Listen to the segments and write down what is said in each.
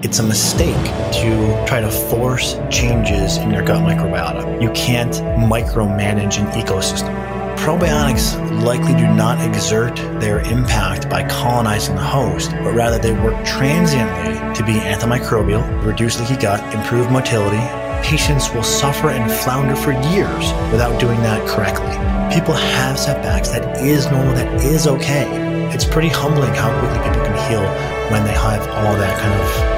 It's a mistake to try to force changes in your gut microbiota. You can't micromanage an ecosystem. Probiotics likely do not exert their impact by colonizing the host, but rather they work transiently to be antimicrobial, reduce leaky gut, improve motility. Patients will suffer and flounder for years without doing that correctly. People have setbacks. That is normal. That is okay. It's pretty humbling how quickly people can heal when they have all that kind of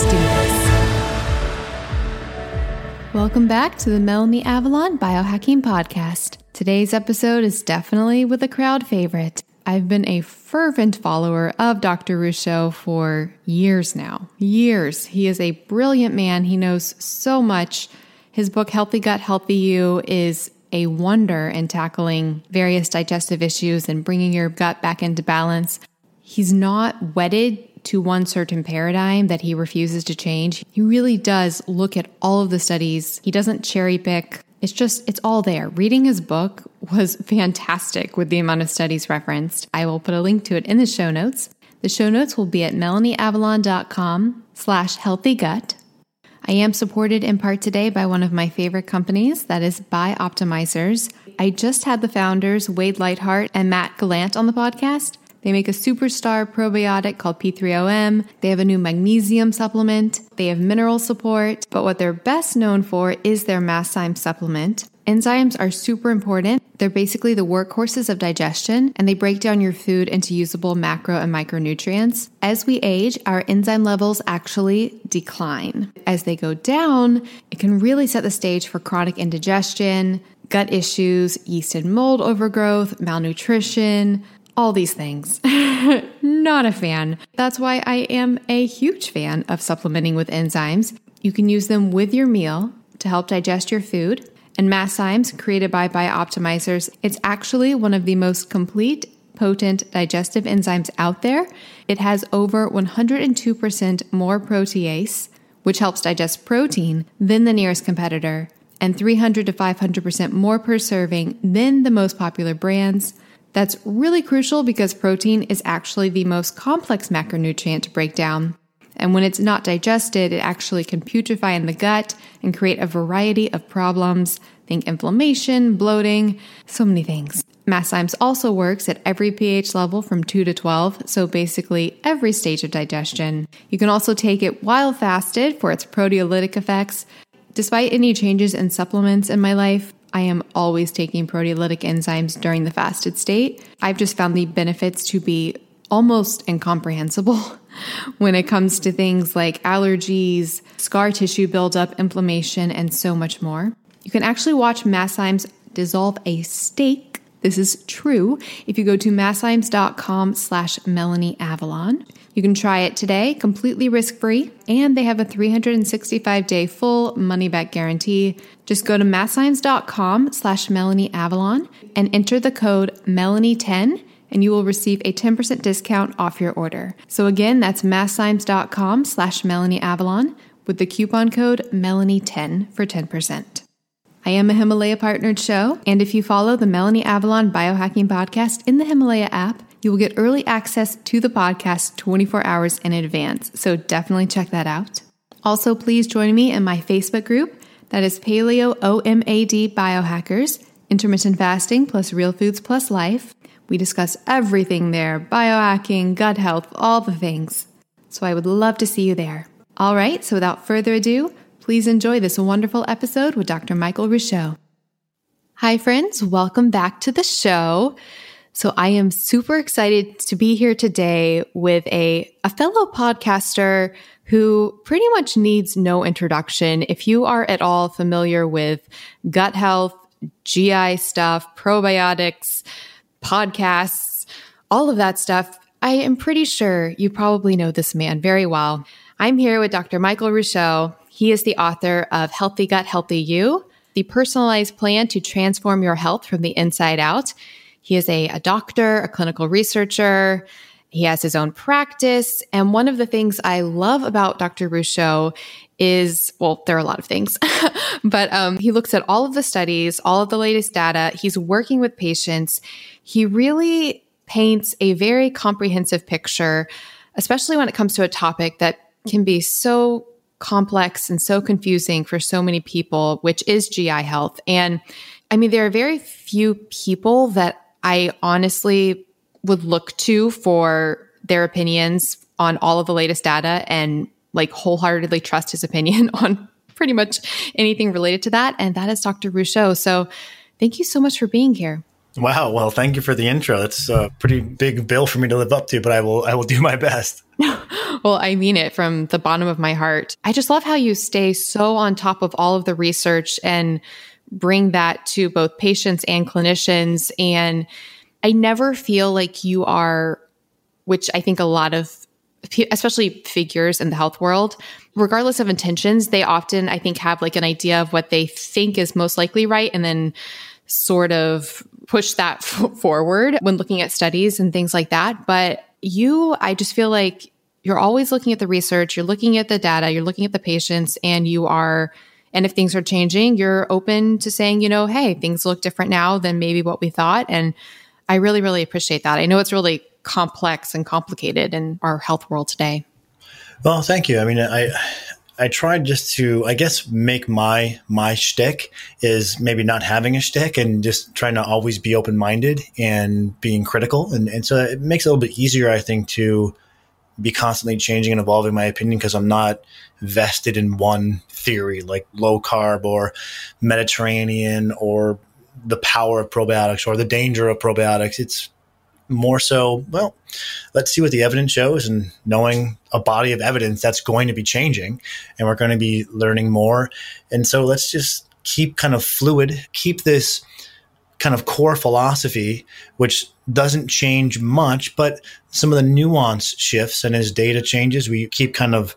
Let's do this. Welcome back to the Melanie Avalon Biohacking Podcast. Today's episode is definitely with a crowd favorite. I've been a fervent follower of Dr. Ruscio for years now. Years. He is a brilliant man. He knows so much. His book, Healthy Gut, Healthy You, is a wonder in tackling various digestive issues and bringing your gut back into balance. He's not wedded to one certain paradigm that he refuses to change. He really does look at all of the studies. He doesn't cherry pick it's just, it's all there. Reading his book was fantastic with the amount of studies referenced. I will put a link to it in the show notes. The show notes will be at melanieavalon.com slash healthygut. I am supported in part today by one of my favorite companies, that is Bioptimizers. I just had the founders, Wade Lightheart and Matt Gallant, on the podcast. They make a superstar probiotic called P3OM. They have a new magnesium supplement. They have mineral support. But what they're best known for is their Masszyme supplement. Enzymes are super important. They're basically the workhorses of digestion, and they break down your food into usable macro and micronutrients. As we age, our enzyme levels actually decline. As they go down, it can really set the stage for chronic indigestion, gut issues, yeast and mold overgrowth, malnutrition, all these things. Not a fan. That's why I am a huge fan of supplementing with enzymes. You can use them with your meal to help digest your food. And Masszymes, created by Bioptimizers, it's actually one of the most complete, potent digestive enzymes out there. It has over 102% more protease, which helps digest protein, than the nearest competitor, and 300 to 500% more per serving than the most popular brands. That's really crucial because protein is actually the most complex macronutrient to break down. And when it's not digested, it actually can putrefy in the gut and create a variety of problems. Think inflammation, bloating, so many things. Masszymes also works at every pH level from 2 to 12, so basically every stage of digestion. You can also take it while fasted for its proteolytic effects. Despite any changes in supplements in my life, I am always taking proteolytic enzymes during the fasted state. I've just found the benefits to be almost incomprehensible when it comes to things like allergies, scar tissue buildup, inflammation, and so much more. You can actually watch Masszymes dissolve a steak. This is true if you go to masszymes.com slash Melanie Avalon. You can try it today completely risk free, and they have a 365 day full money back guarantee. Just go to masszymes.com slash Melanie Avalon and enter the code Melanie10 and you will receive a 10% discount off your order. So again, that's masszymes.com slash Melanie Avalon with the coupon code Melanie10 for 10%. I am a Himalaya partnered show, and if you follow the Melanie Avalon Biohacking Podcast in the Himalaya app, you will get early access to the podcast 24 hours in advance, so definitely check that out. Also, please join me in my Facebook group that is Paleo OMAD Biohackers, Intermittent Fasting plus Real Foods plus Life. We discuss everything there biohacking, gut health, all the things. So I would love to see you there. All right, so without further ado, please enjoy this wonderful episode with Dr. Michael Ruscio. Hi, friends, welcome back to the show. So I am super excited to be here today with a, a fellow podcaster who pretty much needs no introduction. If you are at all familiar with gut health, GI stuff, probiotics, podcasts, all of that stuff, I am pretty sure you probably know this man very well. I'm here with Dr. Michael Ruscio. He is the author of Healthy Gut, Healthy You, the personalized plan to transform your health from the inside out. He is a, a doctor, a clinical researcher. He has his own practice. And one of the things I love about Dr. Ruscio is well, there are a lot of things, but um, he looks at all of the studies, all of the latest data. He's working with patients. He really paints a very comprehensive picture, especially when it comes to a topic that can be so complex and so confusing for so many people, which is GI health. And I mean, there are very few people that I honestly would look to for their opinions on all of the latest data and like wholeheartedly trust his opinion on pretty much anything related to that. And that is Dr. Ruscio. So thank you so much for being here. Wow. Well, thank you for the intro. It's a pretty big bill for me to live up to, but I will I will do my best. well, I mean it from the bottom of my heart. I just love how you stay so on top of all of the research and bring that to both patients and clinicians and I never feel like you are which I think a lot of especially figures in the health world, regardless of intentions, they often, I think, have like an idea of what they think is most likely right. And then sort of push that f- forward when looking at studies and things like that. But you, I just feel like you're always looking at the research, you're looking at the data, you're looking at the patients, and you are, and if things are changing, you're open to saying, you know, hey, things look different now than maybe what we thought. And I really, really appreciate that. I know it's really complex and complicated in our health world today. Well, thank you. I mean, I I tried just to, I guess, make my my shtick is maybe not having a shtick and just trying to always be open minded and being critical, and and so it makes it a little bit easier, I think, to be constantly changing and evolving my opinion because I'm not vested in one theory like low carb or Mediterranean or the power of probiotics or the danger of probiotics. It's more so, well, let's see what the evidence shows and knowing a body of evidence that's going to be changing and we're going to be learning more. And so let's just keep kind of fluid, keep this kind of core philosophy, which doesn't change much, but some of the nuance shifts. And as data changes, we keep kind of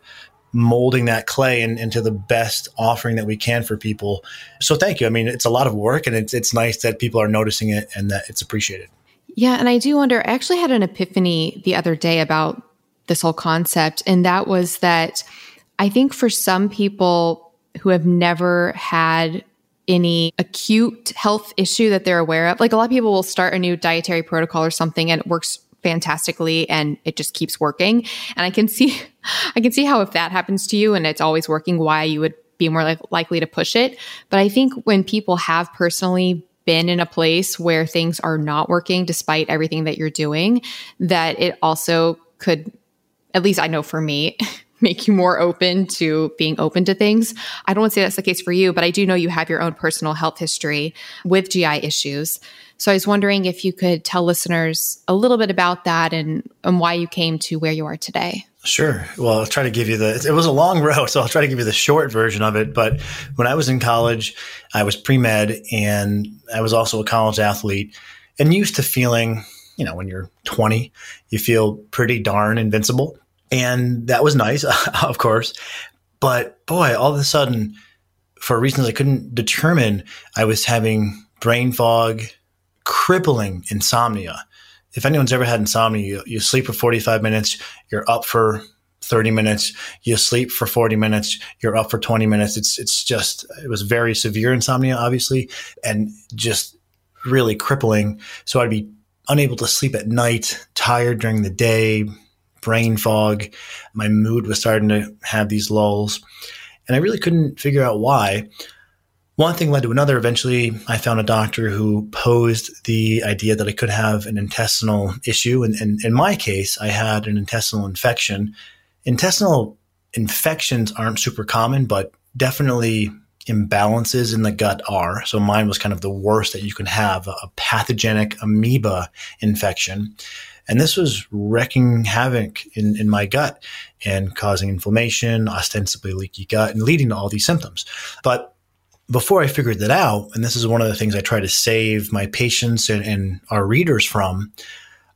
molding that clay in, into the best offering that we can for people. So thank you. I mean, it's a lot of work and it's, it's nice that people are noticing it and that it's appreciated. Yeah. And I do wonder, I actually had an epiphany the other day about this whole concept. And that was that I think for some people who have never had any acute health issue that they're aware of, like a lot of people will start a new dietary protocol or something and it works fantastically and it just keeps working. And I can see, I can see how if that happens to you and it's always working, why you would be more li- likely to push it. But I think when people have personally been in a place where things are not working despite everything that you're doing, that it also could, at least I know for me, make you more open to being open to things. I don't want to say that's the case for you, but I do know you have your own personal health history with GI issues. So I was wondering if you could tell listeners a little bit about that and, and why you came to where you are today. Sure. Well, I'll try to give you the, it was a long road, so I'll try to give you the short version of it. But when I was in college, I was pre med and I was also a college athlete and used to feeling, you know, when you're 20, you feel pretty darn invincible. And that was nice, of course. But boy, all of a sudden, for reasons I couldn't determine, I was having brain fog, crippling insomnia if anyone's ever had insomnia, you, you sleep for 45 minutes, you're up for 30 minutes, you sleep for 40 minutes, you're up for 20 minutes. It's, it's just, it was very severe insomnia, obviously, and just really crippling. So I'd be unable to sleep at night, tired during the day, brain fog. My mood was starting to have these lulls. And I really couldn't figure out why one thing led to another. Eventually, I found a doctor who posed the idea that I could have an intestinal issue. And, and in my case, I had an intestinal infection. Intestinal infections aren't super common, but definitely imbalances in the gut are. So mine was kind of the worst that you can have a pathogenic amoeba infection. And this was wreaking havoc in, in my gut and causing inflammation, ostensibly leaky gut, and leading to all these symptoms. But before I figured that out, and this is one of the things I try to save my patients and, and our readers from,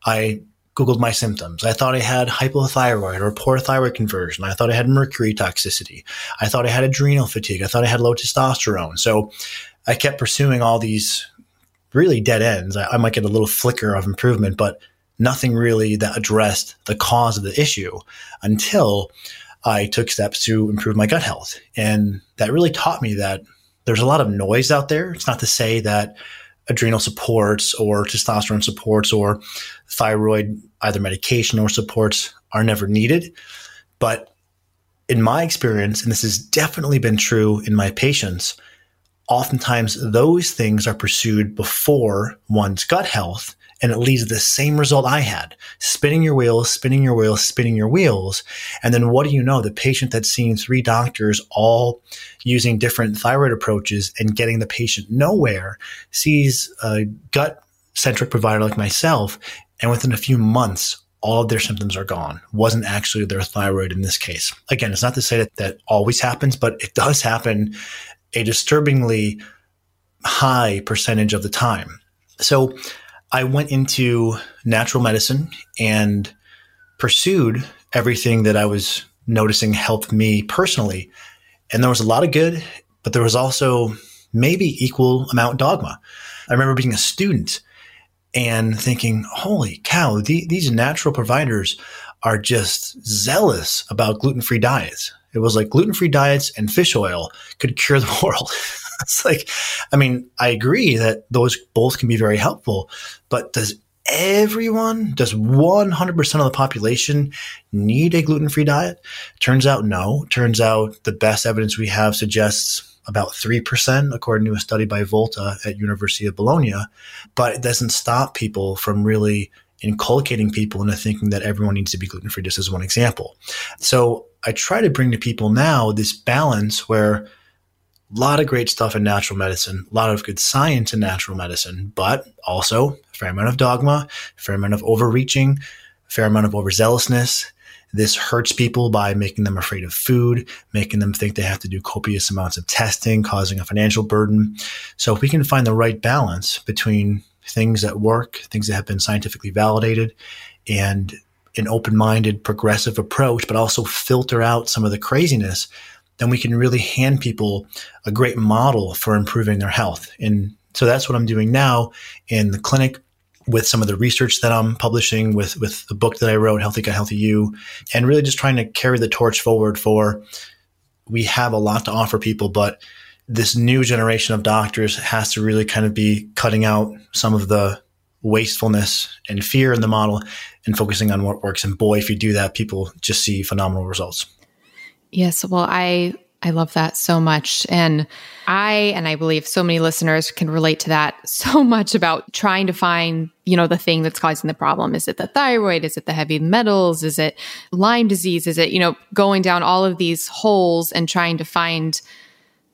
I Googled my symptoms. I thought I had hypothyroid or poor thyroid conversion. I thought I had mercury toxicity. I thought I had adrenal fatigue. I thought I had low testosterone. So I kept pursuing all these really dead ends. I, I might get a little flicker of improvement, but nothing really that addressed the cause of the issue until I took steps to improve my gut health. And that really taught me that there's a lot of noise out there. It's not to say that adrenal supports or testosterone supports or thyroid, either medication or supports, are never needed. But in my experience, and this has definitely been true in my patients, oftentimes those things are pursued before one's gut health and it leads to the same result I had spinning your wheels, spinning your wheels, spinning your wheels. And then what do you know? The patient that's seen three doctors all using different thyroid approaches and getting the patient nowhere sees a gut centric provider like myself. And within a few months, all of their symptoms are gone. Wasn't actually their thyroid in this case. Again, it's not to say that that always happens, but it does happen a disturbingly high percentage of the time. So I went into natural medicine and pursued everything that I was noticing helped me personally. And there was a lot of good, but there was also maybe equal amount dogma. I remember being a student and thinking, holy cow, the, these natural providers are just zealous about gluten free diets. It was like gluten free diets and fish oil could cure the world. it's like, I mean, I agree that those both can be very helpful, but does everyone, does 100% of the population need a gluten free diet? Turns out no. Turns out the best evidence we have suggests about 3%, according to a study by Volta at University of Bologna. But it doesn't stop people from really inculcating people into thinking that everyone needs to be gluten free, just as one example. So I try to bring to people now this balance where a lot of great stuff in natural medicine, a lot of good science in natural medicine, but also a fair amount of dogma, a fair amount of overreaching, a fair amount of overzealousness. This hurts people by making them afraid of food, making them think they have to do copious amounts of testing, causing a financial burden. So if we can find the right balance between things that work, things that have been scientifically validated, and an open minded, progressive approach, but also filter out some of the craziness then we can really hand people a great model for improving their health. And so that's what I'm doing now in the clinic with some of the research that I'm publishing with, with the book that I wrote, Healthy Gut, Healthy You, and really just trying to carry the torch forward for we have a lot to offer people, but this new generation of doctors has to really kind of be cutting out some of the wastefulness and fear in the model and focusing on what works. And boy, if you do that, people just see phenomenal results. Yes, well, I I love that so much and I and I believe so many listeners can relate to that so much about trying to find, you know, the thing that's causing the problem. Is it the thyroid? Is it the heavy metals? Is it Lyme disease? Is it, you know, going down all of these holes and trying to find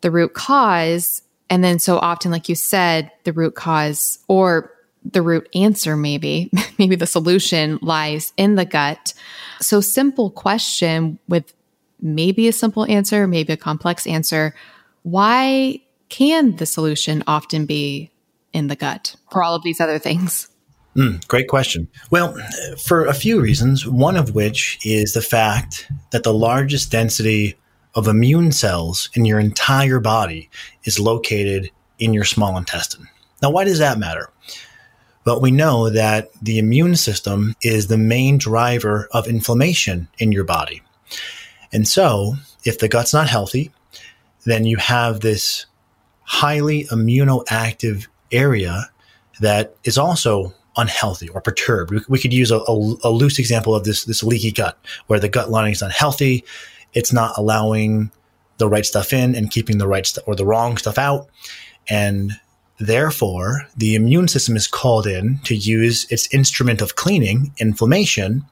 the root cause and then so often like you said, the root cause or the root answer maybe maybe the solution lies in the gut so simple question with maybe a simple answer, maybe a complex answer. Why can the solution often be in the gut for all of these other things? Mm, great question. Well, for a few reasons, one of which is the fact that the largest density of immune cells in your entire body is located in your small intestine. Now, why does that matter? Well, we know that the immune system is the main driver of inflammation in your body. And so, if the gut's not healthy, then you have this highly immunoactive area that is also unhealthy or perturbed. We, could use a, a, a, loose example of this, this leaky gut where the gut lining is unhealthy. It's not allowing the right stuff in and keeping the right stuff or the wrong stuff out. And therefore, the immune system is called in to use its instrument of cleaning, inflammation,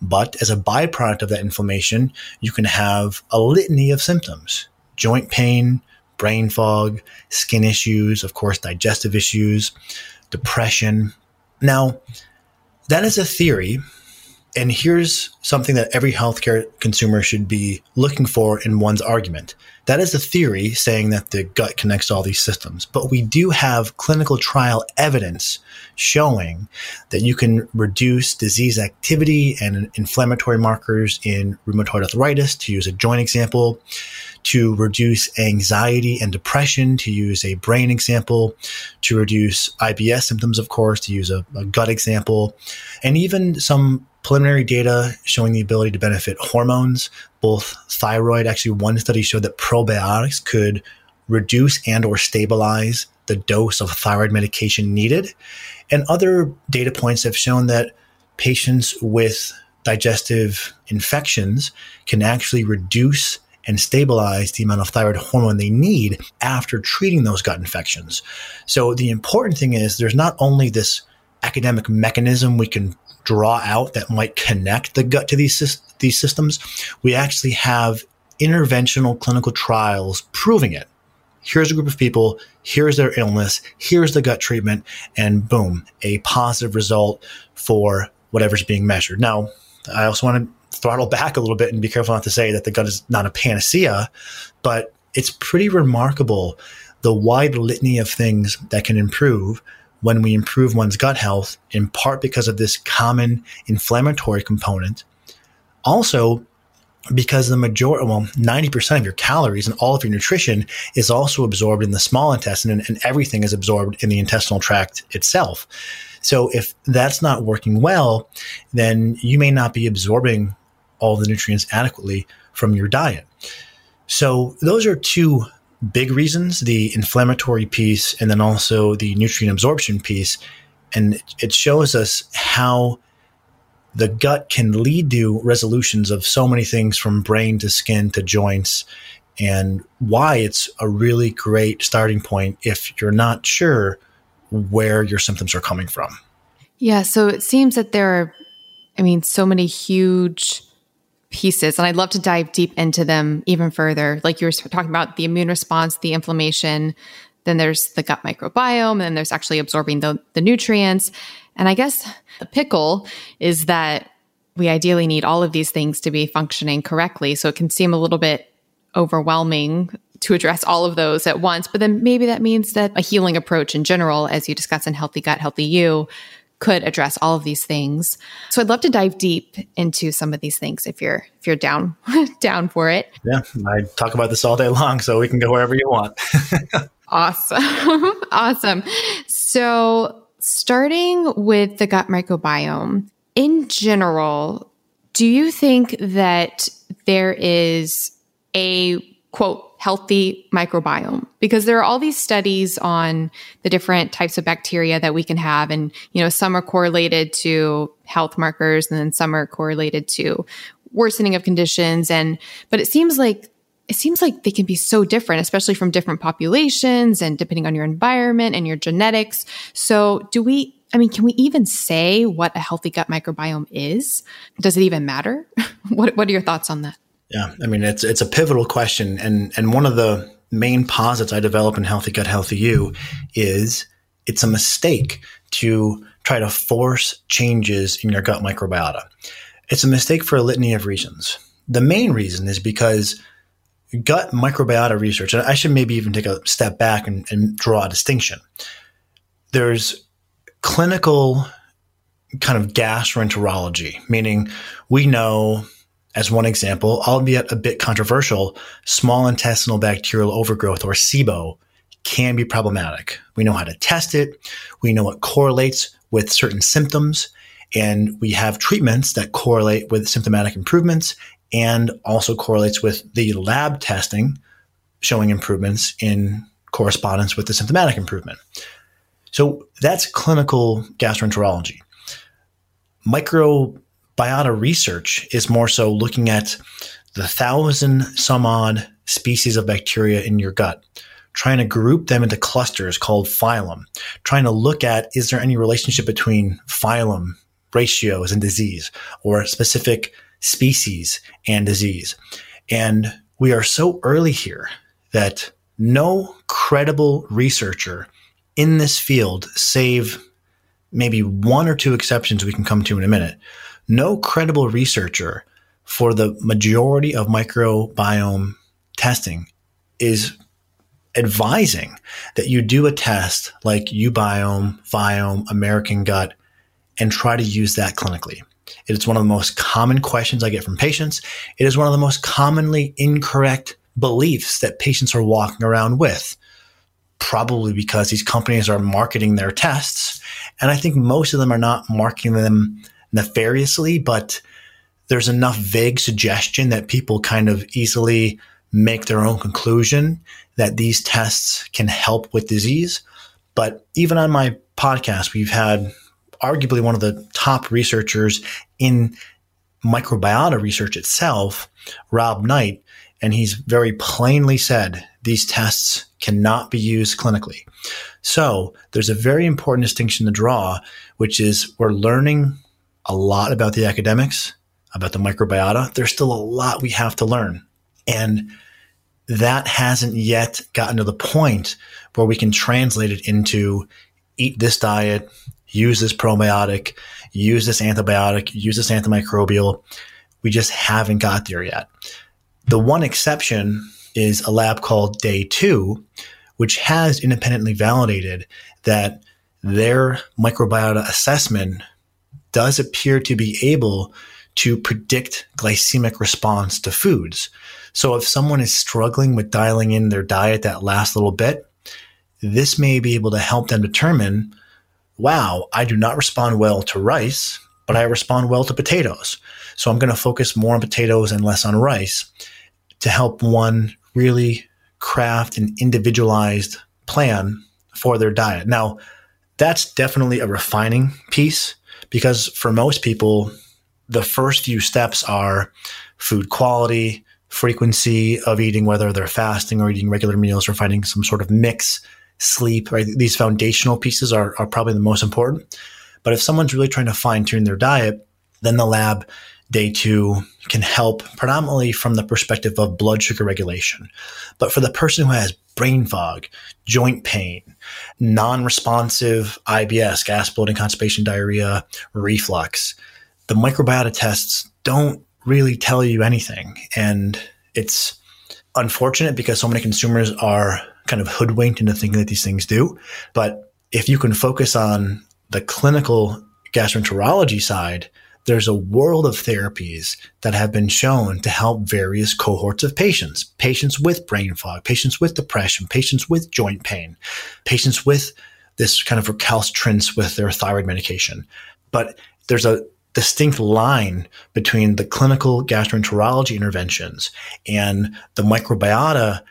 but as a byproduct of that inflammation, you can have a litany of symptoms joint pain, brain fog, skin issues, of course, digestive issues, depression. Now, that is a theory And here's something that every healthcare consumer should be looking for in one's argument. That is the theory saying that the gut connects all these systems. But we do have clinical trial evidence showing that you can reduce disease activity and inflammatory markers in rheumatoid arthritis, to use a joint example, to reduce anxiety and depression, to use a brain example, to reduce IBS symptoms, of course, to use a, a gut example, and even some preliminary data showing the ability to benefit hormones, both thyroid. Actually, one study showed that probiotics could reduce and or stabilize the dose of thyroid medication needed. And other data points have shown that patients with digestive infections can actually reduce and stabilize the amount of thyroid hormone they need after treating those gut infections. So the important thing is there's not only this academic mechanism we can draw out that might connect the gut to these these systems, we actually have interventional clinical trials proving it. Here's a group of people, here's their illness, here's the gut treatment, and boom, a positive result for whatever's being measured. Now, I also want to throttle back a little bit and be careful not to say that the gut is not a panacea, but it's pretty remarkable the wide litany of things that can improve when we improve one's gut health, in part because of this common inflammatory component. Also, because the majority, well, 90% of your calories and all of your nutrition is also absorbed in the small intestine and, and, everything is absorbed in the intestinal tract itself. So if that's not working well, then you may not be absorbing all the nutrients adequately from your diet. So those are two big reasons the inflammatory piece and then also the nutrient absorption piece. And it shows us how the gut can lead to resolutions of so many things from brain to skin to joints and why it's a really great starting point if you're not sure where your symptoms are coming from. Yeah. So it seems that there are, I mean, so many huge pieces and I'd love to dive deep into them even further. Like you were talking about the immune response, the inflammation, then there's the gut microbiome, and then there's actually absorbing the, the nutrients. And I guess the pickle is that we ideally need all of these things to be functioning correctly. So it can seem a little bit overwhelming to address all of those at once. But then maybe that means that a healing approach in general, as you discuss in Healthy Gut, Healthy You, could address all of these things. So I'd love to dive deep into some of these things if you're if you're down down for it. Yeah, I talk about this all day long, so we can go wherever you want. awesome. awesome. So starting with the gut microbiome, in general, do you think that there is a quote healthy microbiome because there are all these studies on the different types of bacteria that we can have and you know some are correlated to health markers and then some are correlated to worsening of conditions and but it seems like it seems like they can be so different especially from different populations and depending on your environment and your genetics so do we I mean, can we even say what a healthy gut microbiome is? Does it even matter? what, what are your thoughts on that? Yeah, I mean it's it's a pivotal question, and and one of the main posits I develop in Healthy Gut Healthy You is it's a mistake to try to force changes in your gut microbiota. It's a mistake for a litany of reasons. The main reason is because gut microbiota research, and I should maybe even take a step back and, and draw a distinction. There's clinical kind of gastroenterology, meaning we know as one example, albeit a bit controversial, small intestinal bacterial overgrowth or SIBO can be problematic. We know how to test it. We know it correlates with certain symptoms and we have treatments that correlate with symptomatic improvements and also correlates with the lab testing showing improvements in correspondence with the symptomatic improvement. So that's clinical gastroenterology. Micro biota research is more so looking at the thousand some odd species of bacteria in your gut, trying to group them into clusters called phylum, trying to look at is there any relationship between phylum ratios and disease or specific species and disease. And we are so early here that no credible researcher in this field, save maybe one or two exceptions we can come to in a minute, no credible researcher for the majority of microbiome testing is advising that you do a test like uBiome, Viome, American Gut, and try to use that clinically. It is one of the most common questions I get from patients. It is one of the most commonly incorrect beliefs that patients are walking around with, probably because these companies are marketing their tests. And I think most of them are not marketing them nefariously, but there's enough vague suggestion that people kind of easily make their own conclusion that these tests can help with disease. But even on my podcast, we've had arguably one of the top researchers in microbiota research itself, Rob Knight, and he's very plainly said these tests cannot be used clinically. So there's a very important distinction to draw, which is we're learning a lot about the academics, about the microbiota. There's still a lot we have to learn. And that hasn't yet gotten to the point where we can translate it into eat this diet, use this probiotic, use this antibiotic, use this antimicrobial. We just haven't got there yet. The one exception is a lab called DayTwo, which has independently validated that their microbiota assessment does appear to be able to predict glycemic response to foods. So if someone is struggling with dialing in their diet that last little bit, this may be able to help them determine wow, I do not respond well to rice, but I respond well to potatoes. So I'm going to focus more on potatoes and less on rice to help one really craft an individualized plan for their diet. Now, that's definitely a refining piece because for most people, the first few steps are food quality, frequency of eating, whether they're fasting or eating regular meals or finding some sort of mix sleep, right? These foundational pieces are, are probably the most important. But if someone's really trying to fine tune their diet, then the lab DayTwo can help predominantly from the perspective of blood sugar regulation. But for the person who has brain fog, joint pain, non responsive IBS, gas, bloating, constipation, diarrhea, reflux, the microbiota tests don't really tell you anything. And it's unfortunate because so many consumers are kind of hoodwinked into thinking that these things do. But if you can focus on the clinical gastroenterology side, there's a world of therapies that have been shown to help various cohorts of patients patients with brain fog, patients with depression, patients with joint pain, patients with this kind of recalcitrance with their thyroid medication. But there's a distinct line between the clinical gastroenterology interventions and the microbiota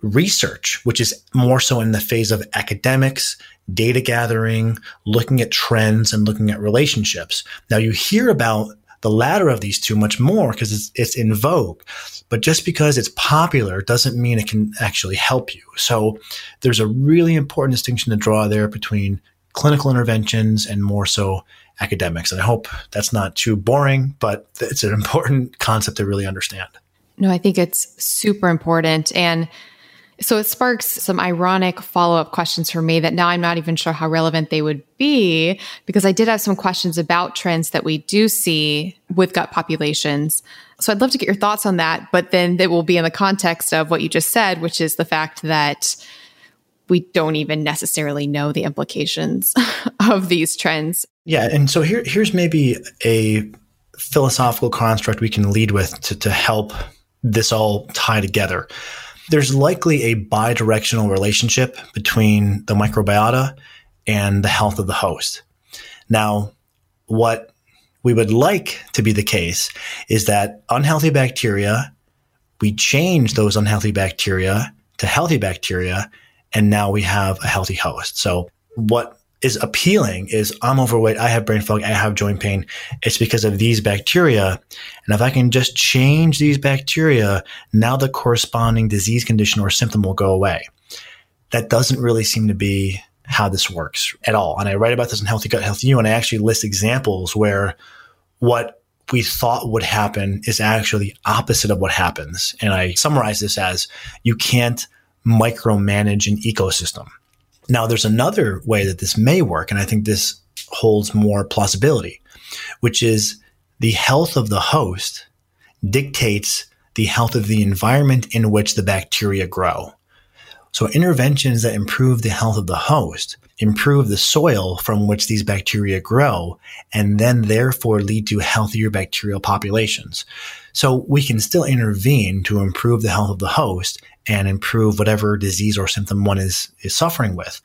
research, which is more so in the phase of academics, data gathering, looking at trends and looking at relationships. Now you hear about the latter of these two much more because it's, it's in vogue. But just because it's popular doesn't mean it can actually help you. So there's a really important distinction to draw there between clinical interventions and more so academics. And I hope that's not too boring, but it's an important concept to really understand. No, I think it's super important. And so it sparks some ironic follow up questions for me that now I'm not even sure how relevant they would be because I did have some questions about trends that we do see with gut populations. So I'd love to get your thoughts on that, but then it will be in the context of what you just said, which is the fact that we don't even necessarily know the implications of these trends. Yeah. And so here, here's maybe a philosophical construct we can lead with to, to help this all tie together there's likely a bi-directional relationship between the microbiota and the health of the host. Now, what we would like to be the case is that unhealthy bacteria, we change those unhealthy bacteria to healthy bacteria, and now we have a healthy host. So, what is appealing is I'm overweight, I have brain fog, I have joint pain. It's because of these bacteria. And if I can just change these bacteria, now the corresponding disease condition or symptom will go away. That doesn't really seem to be how this works at all. And I write about this in Healthy Gut, Healthy You, and I actually list examples where what we thought would happen is actually the opposite of what happens. And I summarize this as you can't micromanage an ecosystem now, there's another way that this may work, and I think this holds more plausibility, which is the health of the host dictates the health of the environment in which the bacteria grow. So interventions that improve the health of the host improve the soil from which these bacteria grow and then therefore lead to healthier bacterial populations. So we can still intervene to improve the health of the host and improve whatever disease or symptom one is, is suffering with.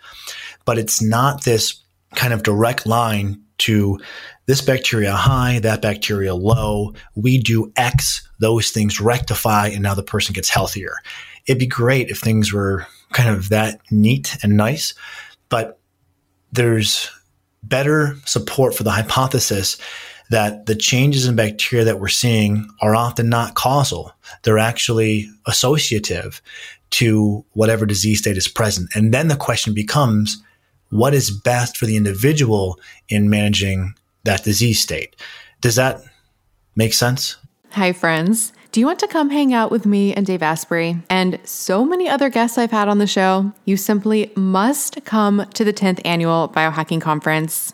But it's not this kind of direct line to this bacteria high, that bacteria low. We do X, those things rectify, and now the person gets healthier. It'd be great if things were kind of that neat and nice, but there's better support for the hypothesis that the changes in bacteria that we're seeing are often not causal. They're actually associative to whatever disease state is present. And then the question becomes what is best for the individual in managing that disease state? Does that make sense? Hi, friends. Do you want to come hang out with me and Dave Asprey and so many other guests I've had on the show? You simply must come to the 10th annual Biohacking Conference.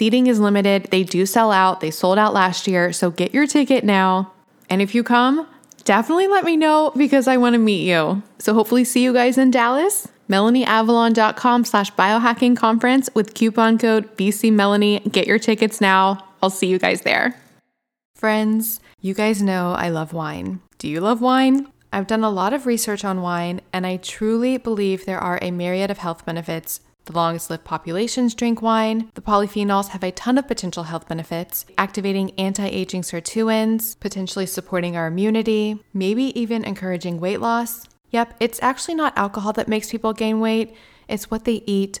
Seating is limited. They do sell out. They sold out last year. So get your ticket now. And if you come, definitely let me know because I want to meet you. So hopefully see you guys in Dallas. MelanieAvalon.com slash biohacking conference with coupon code BCMelanie. Get your tickets now. I'll see you guys there. Friends, you guys know I love wine. Do you love wine? I've done a lot of research on wine, and I truly believe there are a myriad of health benefits the longest lived populations drink wine. The polyphenols have a ton of potential health benefits, activating anti aging sirtuins, potentially supporting our immunity, maybe even encouraging weight loss. Yep, it's actually not alcohol that makes people gain weight, it's what they eat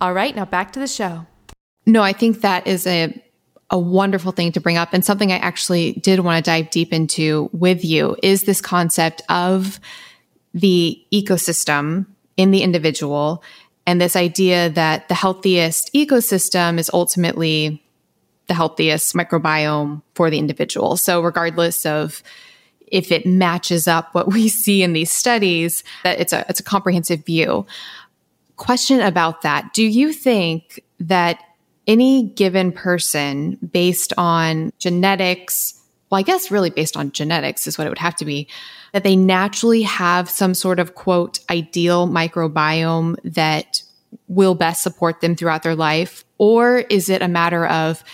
All right, now back to the show. No, I think that is a a wonderful thing to bring up and something I actually did want to dive deep into with you is this concept of the ecosystem in the individual and this idea that the healthiest ecosystem is ultimately the healthiest microbiome for the individual. So, regardless of if it matches up what we see in these studies, that it's a it's a comprehensive view. Question about that: Do you think that any given person, based on genetics, well, I guess really based on genetics is what it would have to be, that they naturally have some sort of quote ideal microbiome that will best support them throughout their life? Or is it a matter of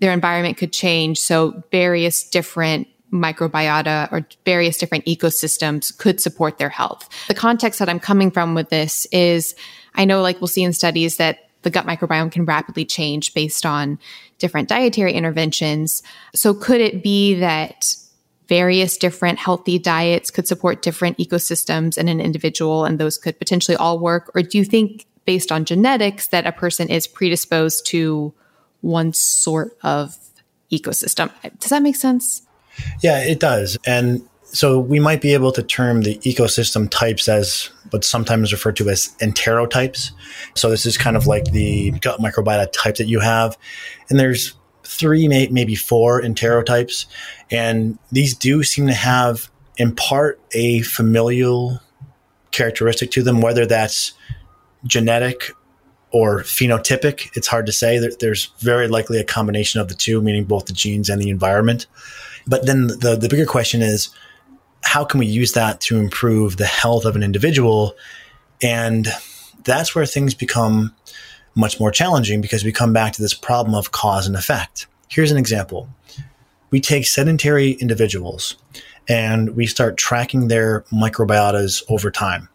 their environment could change? So various different microbiota or various different ecosystems could support their health. The context that I'm coming from with this is I know, like, we'll see in studies that the gut microbiome can rapidly change based on different dietary interventions. So, could it be that various different healthy diets could support different ecosystems in an individual and those could potentially all work? Or do you think, based on genetics, that a person is predisposed to one sort of ecosystem? Does that make sense? Yeah, it does. And so we might be able to term the ecosystem types as what's sometimes referred to as enterotypes. So this is kind of like the gut microbiota type that you have. And there's three, maybe four enterotypes. And these do seem to have, in part, a familial characteristic to them, whether that's genetic or phenotypic. It's hard to say. There's very likely a combination of the two, meaning both the genes and the environment. But then the, the bigger question is how can we use that to improve the health of an individual? And that's where things become much more challenging because we come back to this problem of cause and effect. Here's an example we take sedentary individuals and we start tracking their microbiotas over time.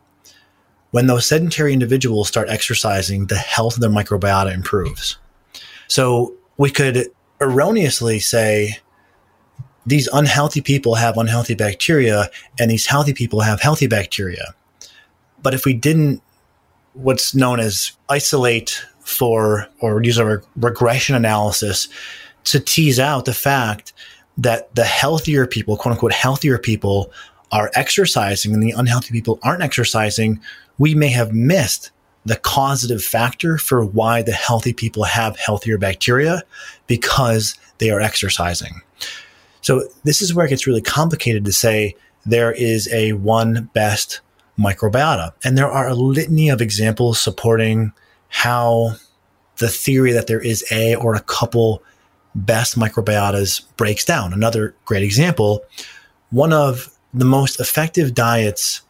When those sedentary individuals start exercising, the health of their microbiota improves. So we could erroneously say, these unhealthy people have unhealthy bacteria and these healthy people have healthy bacteria. But if we didn't, what's known as isolate for or use a regression analysis to tease out the fact that the healthier people, quote unquote, healthier people are exercising and the unhealthy people aren't exercising, we may have missed the causative factor for why the healthy people have healthier bacteria because they are exercising. So this is where it gets really complicated to say there is a one best microbiota. And there are a litany of examples supporting how the theory that there is a or a couple best microbiotas breaks down. Another great example, one of the most effective diets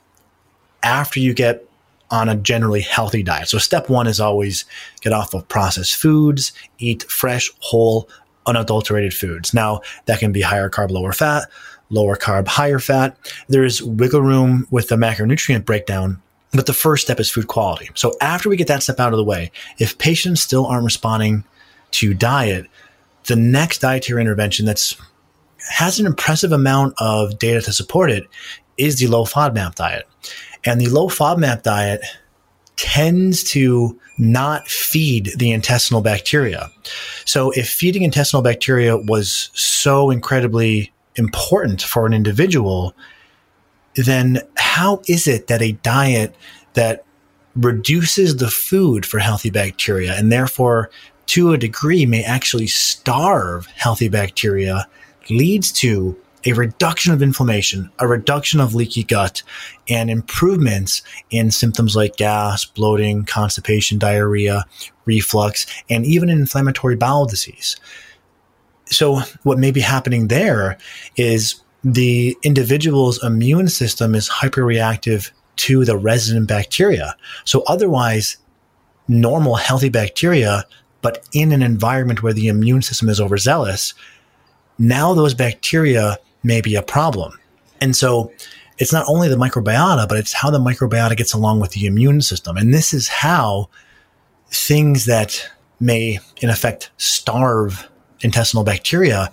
after you get on a generally healthy diet. So step one is always get off of processed foods, eat fresh, whole, unadulterated foods. Now, that can be higher carb, lower fat, lower carb, higher fat. There's wiggle room with the macronutrient breakdown. But the first step is food quality. So after we get that step out of the way, if patients still aren't responding to diet, the next dietary intervention that's has an impressive amount of data to support it is the low FODMAP diet. And the low FODMAP diet tends to not feed the intestinal bacteria. So if feeding intestinal bacteria was so incredibly important for an individual, then how is it that a diet that reduces the food for healthy bacteria and therefore to a degree may actually starve healthy bacteria leads to a reduction of inflammation, a reduction of leaky gut, and improvements in symptoms like gas, bloating, constipation, diarrhea, reflux, and even inflammatory bowel disease. So, what may be happening there is the individual's immune system is hyperreactive to the resident bacteria. So, otherwise, normal, healthy bacteria, but in an environment where the immune system is overzealous, now those bacteria may be a problem. And so it's not only the microbiota, but it's how the microbiota gets along with the immune system. And this is how things that may, in effect, starve intestinal bacteria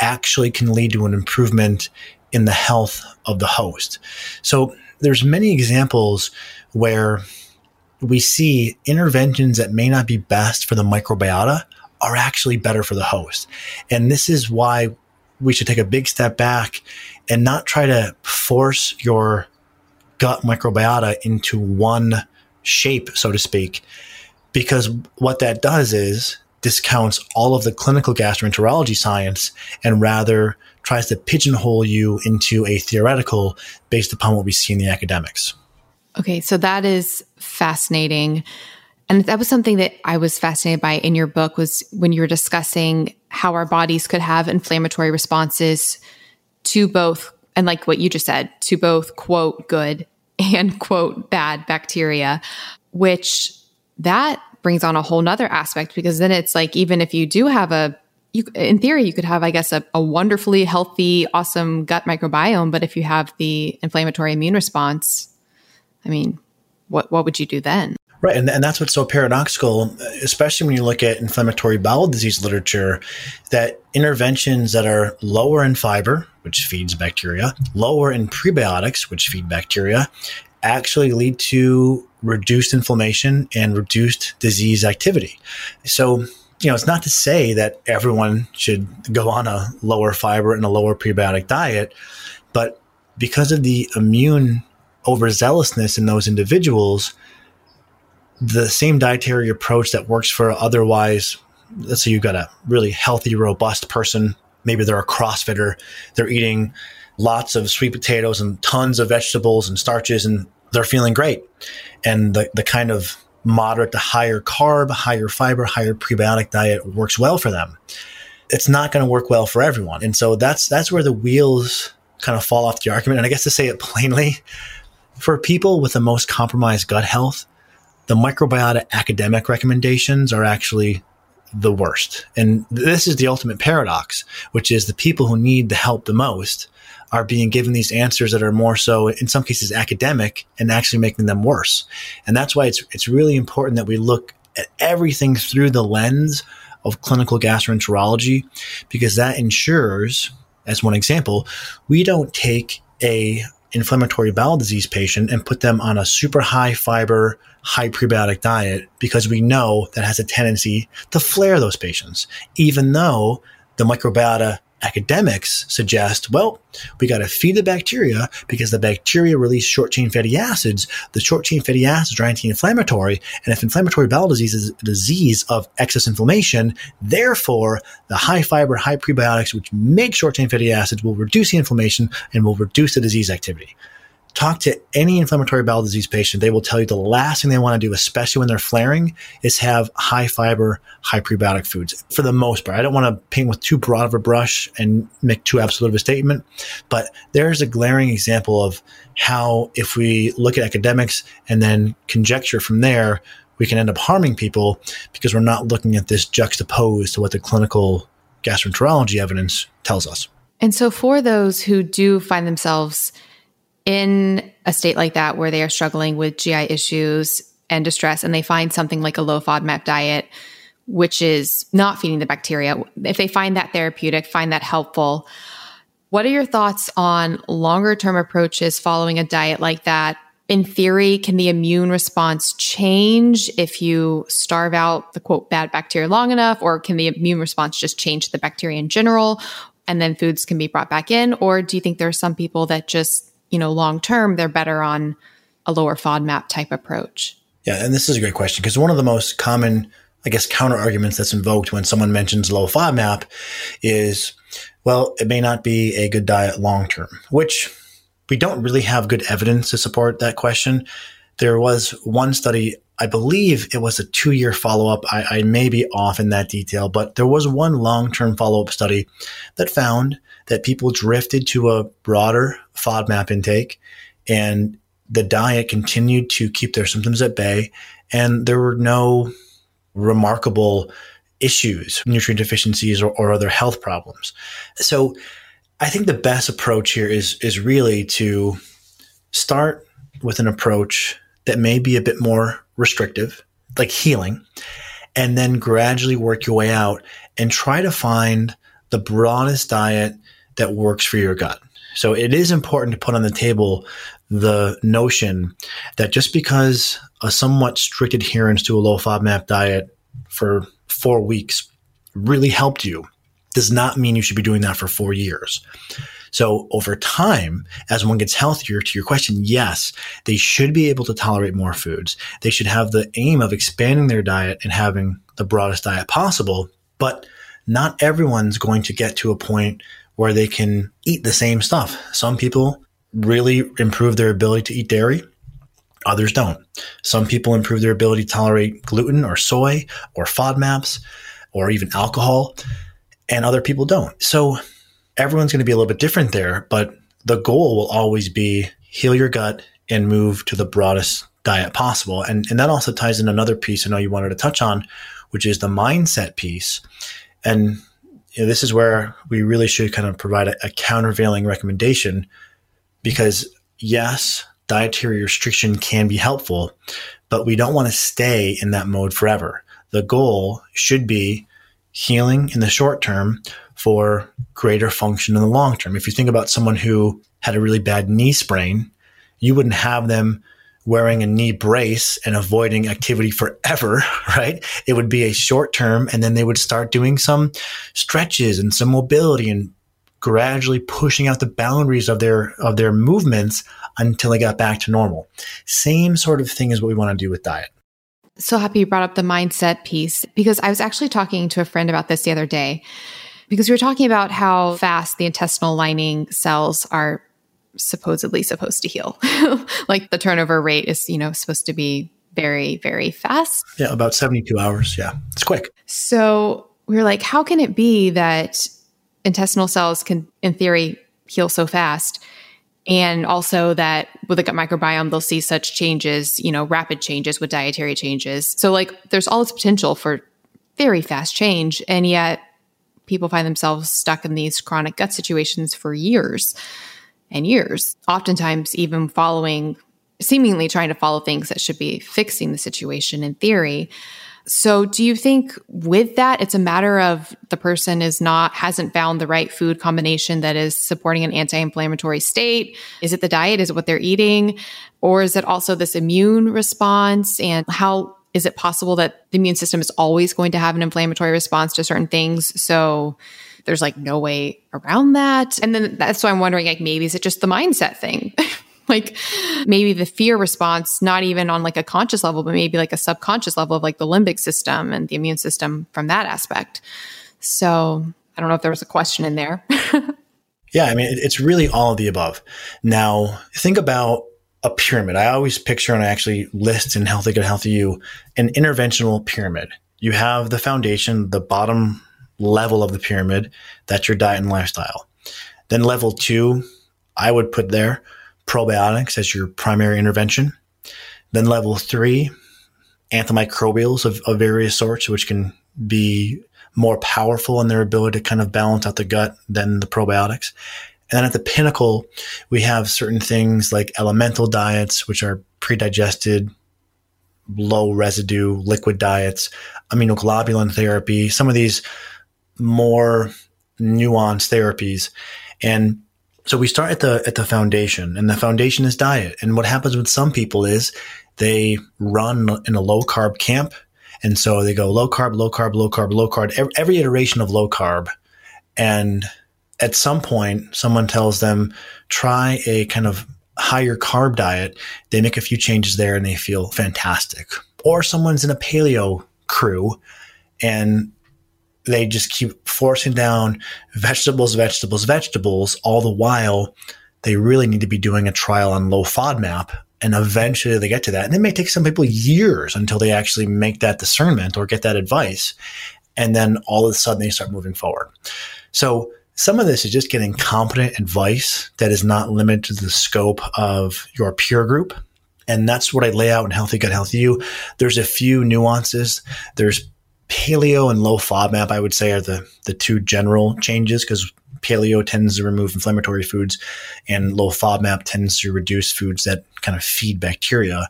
actually can lead to an improvement in the health of the host. So there's many examples where we see interventions that may not be best for the microbiota are actually better for the host. And this is why we should take a big step back and not try to force your gut microbiota into one shape, so to speak, because what that does is discounts all of the clinical gastroenterology science and rather tries to pigeonhole you into a theoretical based upon what we see in the academics. Okay, so that is fascinating. And that was something that I was fascinated by in your book was when you were discussing how our bodies could have inflammatory responses to both and like what you just said, to both quote good and quote bad bacteria, which that brings on a whole nother aspect because then it's like even if you do have a you, in theory, you could have, I guess, a, a, wonderfully healthy, awesome gut microbiome. But if you have the inflammatory immune response, I mean, what what would you do then? Right, and, and that's what's so paradoxical, especially when you look at inflammatory bowel disease literature, that interventions that are lower in fiber, which feeds bacteria, lower in prebiotics, which feed bacteria, actually lead to reduced inflammation and reduced disease activity. So, you know, it's not to say that everyone should go on a lower fiber and a lower prebiotic diet, but because of the immune overzealousness in those individuals, the same dietary approach that works for otherwise, let's say you've got a really healthy, robust person, maybe they're a CrossFitter, they're eating lots of sweet potatoes and tons of vegetables and starches, and they're feeling great. And the, the kind of moderate to higher carb, higher fiber, higher prebiotic diet works well for them. It's not going to work well for everyone. And so that's that's where the wheels kind of fall off the argument. And I guess to say it plainly, for people with the most compromised gut health, the microbiota academic recommendations are actually the worst. And this is the ultimate paradox, which is the people who need the help the most are being given these answers that are more so, in some cases, academic and actually making them worse. And that's why it's, it's really important that we look at everything through the lens of clinical gastroenterology, because that ensures, as one example, we don't take a inflammatory bowel disease patient and put them on a super high fiber, high prebiotic diet because we know that has a tendency to flare those patients, even though the microbiota academics suggest, well, we got to feed the bacteria because the bacteria release short chain fatty acids. The short chain fatty acids are anti inflammatory. And if inflammatory bowel disease is a disease of excess inflammation, therefore the high fiber, high prebiotics, which make short chain fatty acids, will reduce the inflammation and will reduce the disease activity talk to any inflammatory bowel disease patient, they will tell you the last thing they want to do, especially when they're flaring, is have high fiber, high prebiotic foods for the most part. I don't want to paint with too broad of a brush and make too absolute of a statement, but there's a glaring example of how if we look at academics and then conjecture from there, we can end up harming people because we're not looking at this juxtaposed to what the clinical gastroenterology evidence tells us. And so for those who do find themselves in a state like that where they are struggling with GI issues and distress and they find something like a low FODMAP diet, which is not feeding the bacteria, if they find that therapeutic, find that helpful, what are your thoughts on longer term approaches following a diet like that? In theory, can the immune response change if you starve out the quote bad bacteria long enough? Or can the immune response just change the bacteria in general and then foods can be brought back in? Or do you think there are some people that just you know, long term, they're better on a lower FODMAP type approach? Yeah, and this is a great question because one of the most common, I guess, counter arguments that's invoked when someone mentions low FODMAP is, well, it may not be a good diet long term, which we don't really have good evidence to support that question. There was one study, I believe it was a two year follow up. I, I, may be off in that detail, but there was one long term follow up study that found that people drifted to a broader FODMAP intake and the diet continued to keep their symptoms at bay. And there were no remarkable issues, nutrient deficiencies or, or other health problems. So I think the best approach here is, is really to start with an approach that may be a bit more restrictive, like healing, and then gradually work your way out and try to find the broadest diet that works for your gut. So it is important to put on the table the notion that just because a somewhat strict adherence to a low FODMAP diet for four weeks really helped you does not mean you should be doing that for four years. So over time, as one gets healthier, to your question, yes, they should be able to tolerate more foods. They should have the aim of expanding their diet and having the broadest diet possible. But not everyone's going to get to a point where they can eat the same stuff. Some people really improve their ability to eat dairy. Others don't. Some people improve their ability to tolerate gluten or soy or FODMAPs or even alcohol, and other people don't. So everyone's going to be a little bit different there, but the goal will always be heal your gut and move to the broadest diet possible. And, and that also ties in another piece I know you wanted to touch on, which is the mindset piece. And you know, this is where we really should kind of provide a, a countervailing recommendation because yes, dietary restriction can be helpful, but we don't want to stay in that mode forever. The goal should be healing in the short term for greater function in the long term. If you think about someone who had a really bad knee sprain, you wouldn't have them wearing a knee brace and avoiding activity forever, right? It would be a short term and then they would start doing some stretches and some mobility and gradually pushing out the boundaries of their of their movements until they got back to normal. Same sort of thing is what we want to do with diet. So happy you brought up the mindset piece because I was actually talking to a friend about this the other day because we were talking about how fast the intestinal lining cells are supposedly supposed to heal. like the turnover rate is, you know, supposed to be very, very fast. Yeah, about 72 hours. Yeah, it's quick. So we were like, how can it be that intestinal cells can, in theory, heal so fast. And also that with the gut microbiome, they'll see such changes, you know, rapid changes with dietary changes. So, like, there's all this potential for very fast change. And yet, people find themselves stuck in these chronic gut situations for years and years, oftentimes, even following, seemingly trying to follow things that should be fixing the situation in theory. So, do you think with that, it's a matter of the person is not, hasn't found the right food combination that is supporting an anti inflammatory state? Is it the diet? Is it what they're eating? Or is it also this immune response? And how is it possible that the immune system is always going to have an inflammatory response to certain things? So, there's like no way around that. And then that's why I'm wondering, like, maybe is it just the mindset thing? like maybe the fear response, not even on like a conscious level, but maybe like a subconscious level of like the limbic system and the immune system from that aspect. So I don't know if there was a question in there. yeah, I mean, it's really all of the above. Now, think about a pyramid. I always picture, and I actually list in Healthy Gut Healthy You, an interventional pyramid. You have the foundation, the bottom level of the pyramid, that's your diet and lifestyle. Then level two, I would put there probiotics as your primary intervention. Then level three, antimicrobials of, of various sorts, which can be more powerful in their ability to kind of balance out the gut than the probiotics. And then at the pinnacle, we have certain things like elemental diets, which are pre-digested, low residue liquid diets, immunoglobulin therapy, some of these more nuanced therapies. And so we start at the at the foundation, and the foundation is diet. And what happens with some people is they run in a low carb camp, and so they go low carb, low carb, low carb, low carb, every, every iteration of low carb, and at some point, someone tells them try a kind of higher carb diet. They make a few changes there, and they feel fantastic. Or someone's in a paleo crew, and they just keep forcing down vegetables, vegetables, vegetables, all the while they really need to be doing a trial on low FODMAP. And eventually they get to that. And it may take some people years until they actually make that discernment or get that advice. And then all of a sudden they start moving forward. So some of this is just getting competent advice that is not limited to the scope of your peer group. And that's what I lay out in Healthy Gut Healthy You. There's a few nuances. There's paleo and low FODMAP, I would say, are the, the two general changes because paleo tends to remove inflammatory foods and low FODMAP tends to reduce foods that kind of feed bacteria.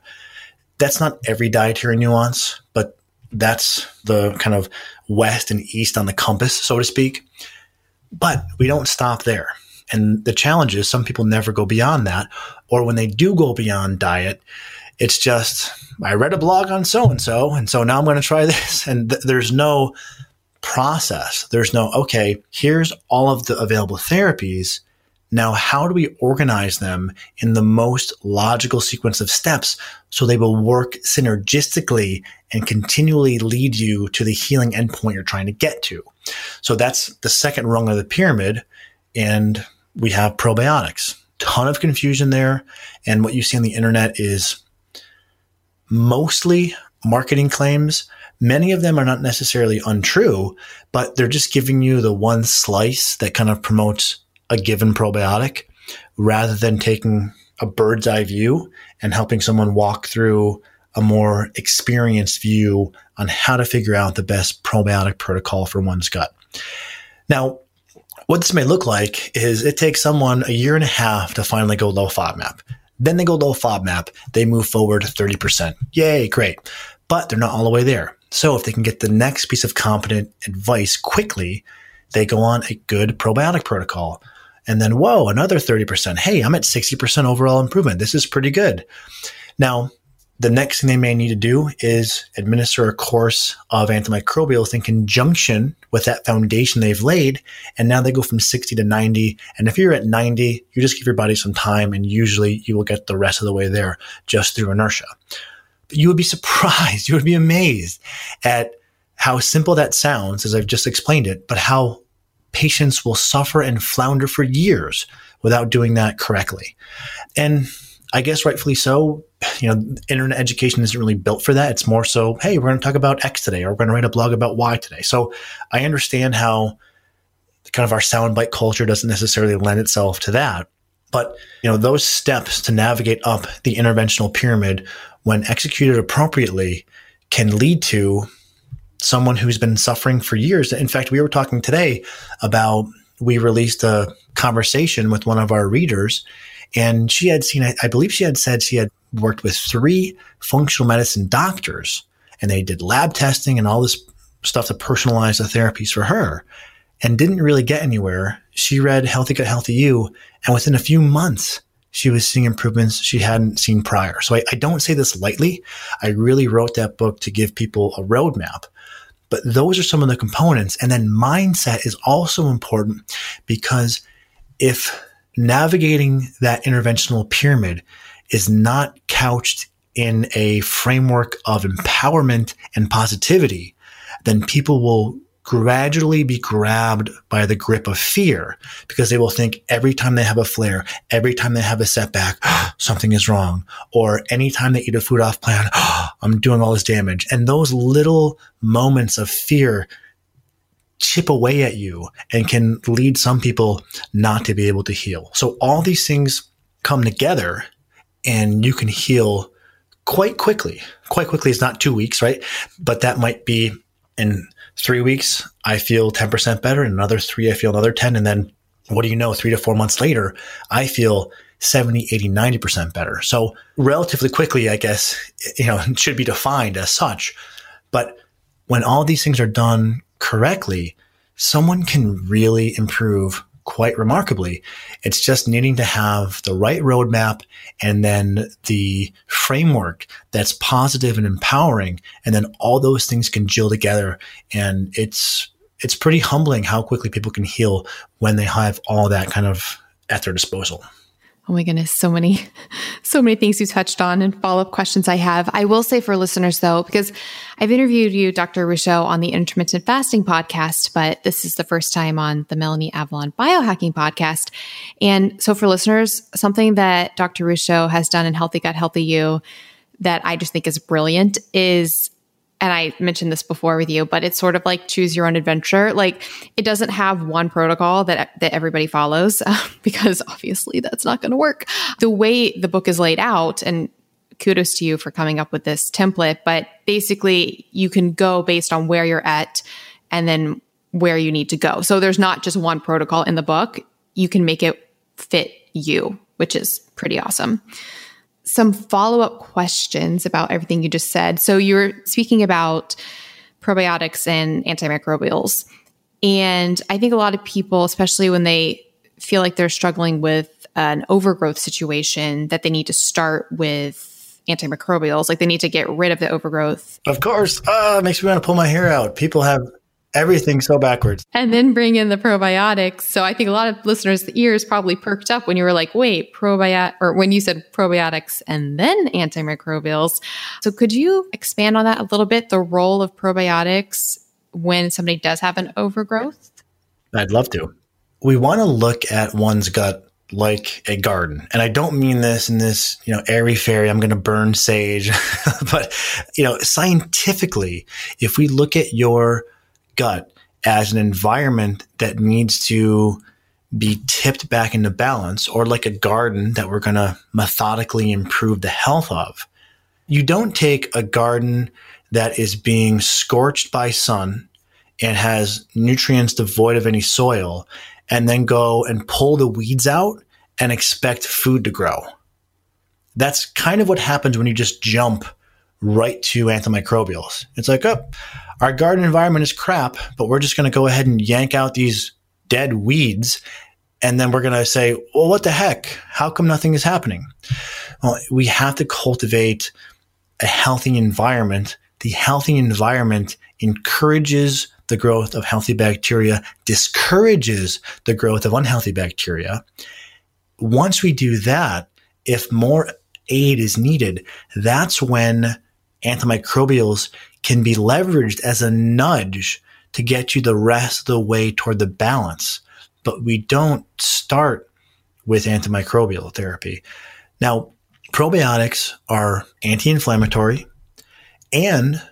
That's not every dietary nuance, but that's the kind of west and east on the compass, so to speak. But we don't stop there. And the challenge is some people never go beyond that. Or when they do go beyond diet, it's just, I read a blog on so and so, and so now I'm going to try this. And th- there's no process. There's no, okay, here's all of the available therapies. Now, how do we organize them in the most logical sequence of steps so they will work synergistically and continually lead you to the healing endpoint you're trying to get to? So that's the second rung of the pyramid. And we have probiotics. Ton of confusion there. And what you see on the internet is mostly marketing claims. Many of them are not necessarily untrue, but they're just giving you the one slice that kind of promotes a given probiotic rather than taking a bird's eye view and helping someone walk through a more experienced view on how to figure out the best probiotic protocol for one's gut. Now, what this may look like is it takes someone a year and a half to finally go low FODMAP. Then they go low FODMAP, they move forward 30%. Yay, great. But they're not all the way there. So if they can get the next piece of competent advice quickly, they go on a good probiotic protocol. And then, whoa, another 30%. Hey, I'm at 60% overall improvement. This is pretty good. Now, the next thing they may need to do is administer a course of antimicrobials in conjunction with that foundation they've laid. And now they go from 60 to 90. And if you're at 90, you just give your body some time and usually you will get the rest of the way there just through inertia. But you would be surprised, you would be amazed at how simple that sounds, as I've just explained it, but how patients will suffer and flounder for years without doing that correctly. And I guess rightfully so. You know, internet education isn't really built for that. It's more so, hey, we're going to talk about X today, or we're going to write a blog about Y today. So I understand how kind of our soundbite culture doesn't necessarily lend itself to that. But you know, those steps to navigate up the interventional pyramid, when executed appropriately, can lead to someone who's been suffering for years. In fact, we were talking today about we released a conversation with one of our readers and she had seen, I, believe she had said she had worked with three functional medicine doctors and they did lab testing and all this stuff to personalize the therapies for her and didn't really get anywhere. She read Healthy Gut, Healthy You, and within a few months, she was seeing improvements she hadn't seen prior. So I, I, don't say this lightly. I really wrote that book to give people a roadmap. But those are some of the components. And then mindset is also important because if navigating that interventional pyramid is not couched in a framework of empowerment and positivity, then people will gradually be grabbed by the grip of fear because they will think every time they have a flare, every time they have a setback, something is wrong. Or anytime they eat a food off plan, I'm doing all this damage. And those little moments of fear chip away at you and can lead some people not to be able to heal. So all these things come together and you can heal quite quickly. Quite quickly is not two weeks, right? But that might be in three weeks, I feel 10% better. In another three, I feel another 10. And then what do you know? Three to four months later, I feel 70, 80, 90% better. So relatively quickly, I guess, you know, should be defined as such. But when all these things are done correctly, someone can really improve quite remarkably. It's just needing to have the right roadmap and then the framework that's positive and empowering. And then all those things can gel together. And it's, it's pretty humbling how quickly people can heal when they have all that kind of at their disposal. Oh my goodness, so many, so many things you touched on and follow up questions I have. I will say for listeners though, because I've interviewed you, Dr. Ruscio, on the intermittent fasting podcast, but this is the first time on the Melanie Avalon biohacking podcast. And so for listeners, something that Dr. Ruscio has done in Healthy Gut, Healthy You that I just think is brilliant is and I mentioned this before with you, but it's sort of like choose your own adventure. Like it doesn't have one protocol that that everybody follows uh, because obviously that's not going to work. The way the book is laid out and kudos to you for coming up with this template, but basically you can go based on where you're at and then where you need to go. So there's not just one protocol in the book. You can make it fit you, which is pretty awesome some follow up questions about everything you just said. So you're speaking about probiotics and antimicrobials. And I think a lot of people, especially when they feel like they're struggling with an overgrowth situation, that they need to start with antimicrobials. Like they need to get rid of the overgrowth. Of course. Uh, makes me want to pull my hair out. People have Everything's so backwards. And then bring in the probiotics. So I think a lot of listeners' ears probably perked up when you were like, wait, probiotic, or when you said probiotics and then antimicrobials. So could you expand on that a little bit? The role of probiotics when somebody does have an overgrowth? I'd love to. We want to look at one's gut like a garden. And I don't mean this in this, you know, airy fairy, I'm going to burn sage. but, you know, scientifically, if we look at your gut as an environment that needs to be tipped back into balance or like a garden that we're going to methodically improve the health of, you don't take a garden that is being scorched by sun and has nutrients devoid of any soil and then go and pull the weeds out and expect food to grow. That's kind of what happens when you just jump right to antimicrobials. It's like, oh, our garden environment is crap, but we're just going to go ahead and yank out these dead weeds. And then we're going to say, well, what the heck? How come nothing is happening? Well, we have to cultivate a healthy environment. The healthy environment encourages the growth of healthy bacteria, discourages the growth of unhealthy bacteria. Once we do that, if more aid is needed, that's when antimicrobials can be leveraged as a nudge to get you the rest of the way toward the balance. But we don't start with antimicrobial therapy. Now, probiotics are anti inflammatory and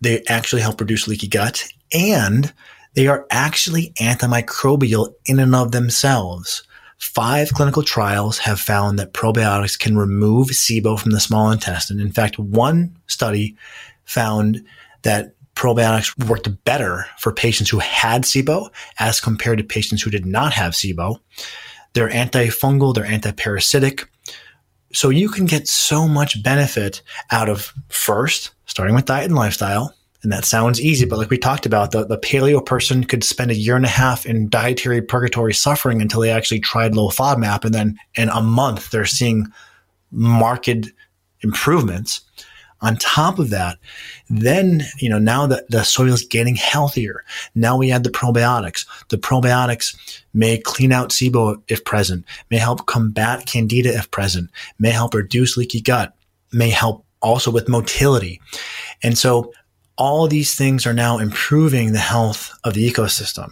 they actually help reduce leaky gut and they are actually antimicrobial in and of themselves. Five clinical trials have found that probiotics can remove SIBO from the small intestine. In fact, one study found that probiotics worked better for patients who had SIBO as compared to patients who did not have SIBO. They're antifungal, they're antiparasitic. So you can get so much benefit out of first, starting with diet and lifestyle, and that sounds easy, but like we talked about, the, the paleo person could spend a year and a half in dietary purgatory suffering until they actually tried low FODMAP. And then in a month, they're seeing marked improvements. On top of that, then, you know, now that the soil is getting healthier, now we add the probiotics. The probiotics may clean out SIBO if present, may help combat candida if present, may help reduce leaky gut, may help also with motility. And so all these things are now improving the health of the ecosystem.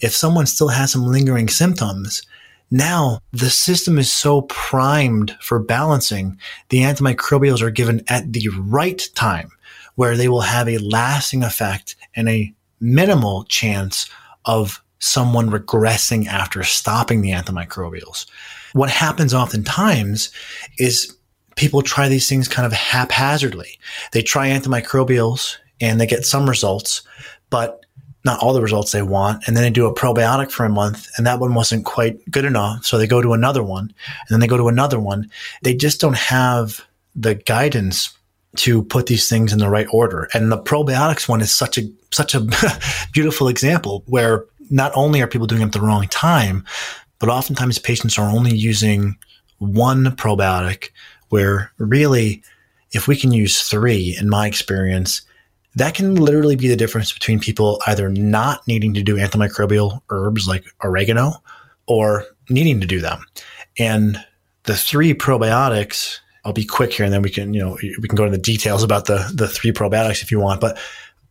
If someone still has some lingering symptoms, now the system is so primed for balancing, the antimicrobials are given at the right time where they will have a lasting effect and a minimal chance of someone regressing after stopping the antimicrobials. What happens oftentimes is people try these things kind of haphazardly. They try antimicrobials and they get some results, but not all the results they want. And then they do a probiotic for a month and that one wasn't quite good enough. So they go to another one and then they go to another one. They just don't have the guidance to put these things in the right order. And the probiotics one is such a, such a beautiful example where not only are people doing it at the wrong time, but oftentimes patients are only using one probiotic where really, if we can use three, in my experience, that can literally be the difference between people either not needing to do antimicrobial herbs like oregano or needing to do them. And the three probiotics, I'll be quick here and then we can, you know, we can go into the details about the, the three probiotics if you want, but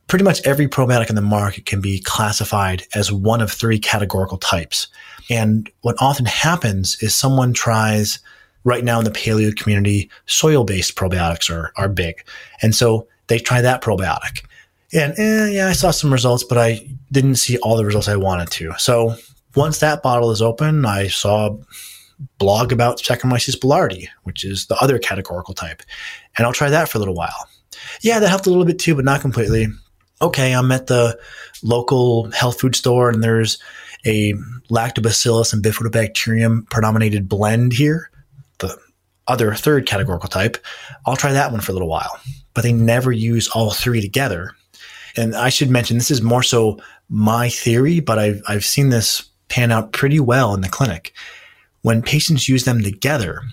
pretty much every probiotic in the market can be classified as one of three categorical types. And what often happens is someone tries right now in the paleo community, soil based probiotics are, are big. And so they try that probiotic. And eh, yeah, I saw some results, but I didn't see all the results I wanted to. So once that bottle is open, I saw a blog about Saccharomyces boulardii, which is the other categorical type. And I'll try that for a little while. Yeah, that helped a little bit too, but not completely. Okay, I'm at the local health food store and there's a lactobacillus and bifidobacterium predominated blend here, the other third categorical type. I'll try that one for a little while but they never use all three together. And I should mention this is more so my theory, but I've, I've seen this pan out pretty well in the clinic. When patients use them together,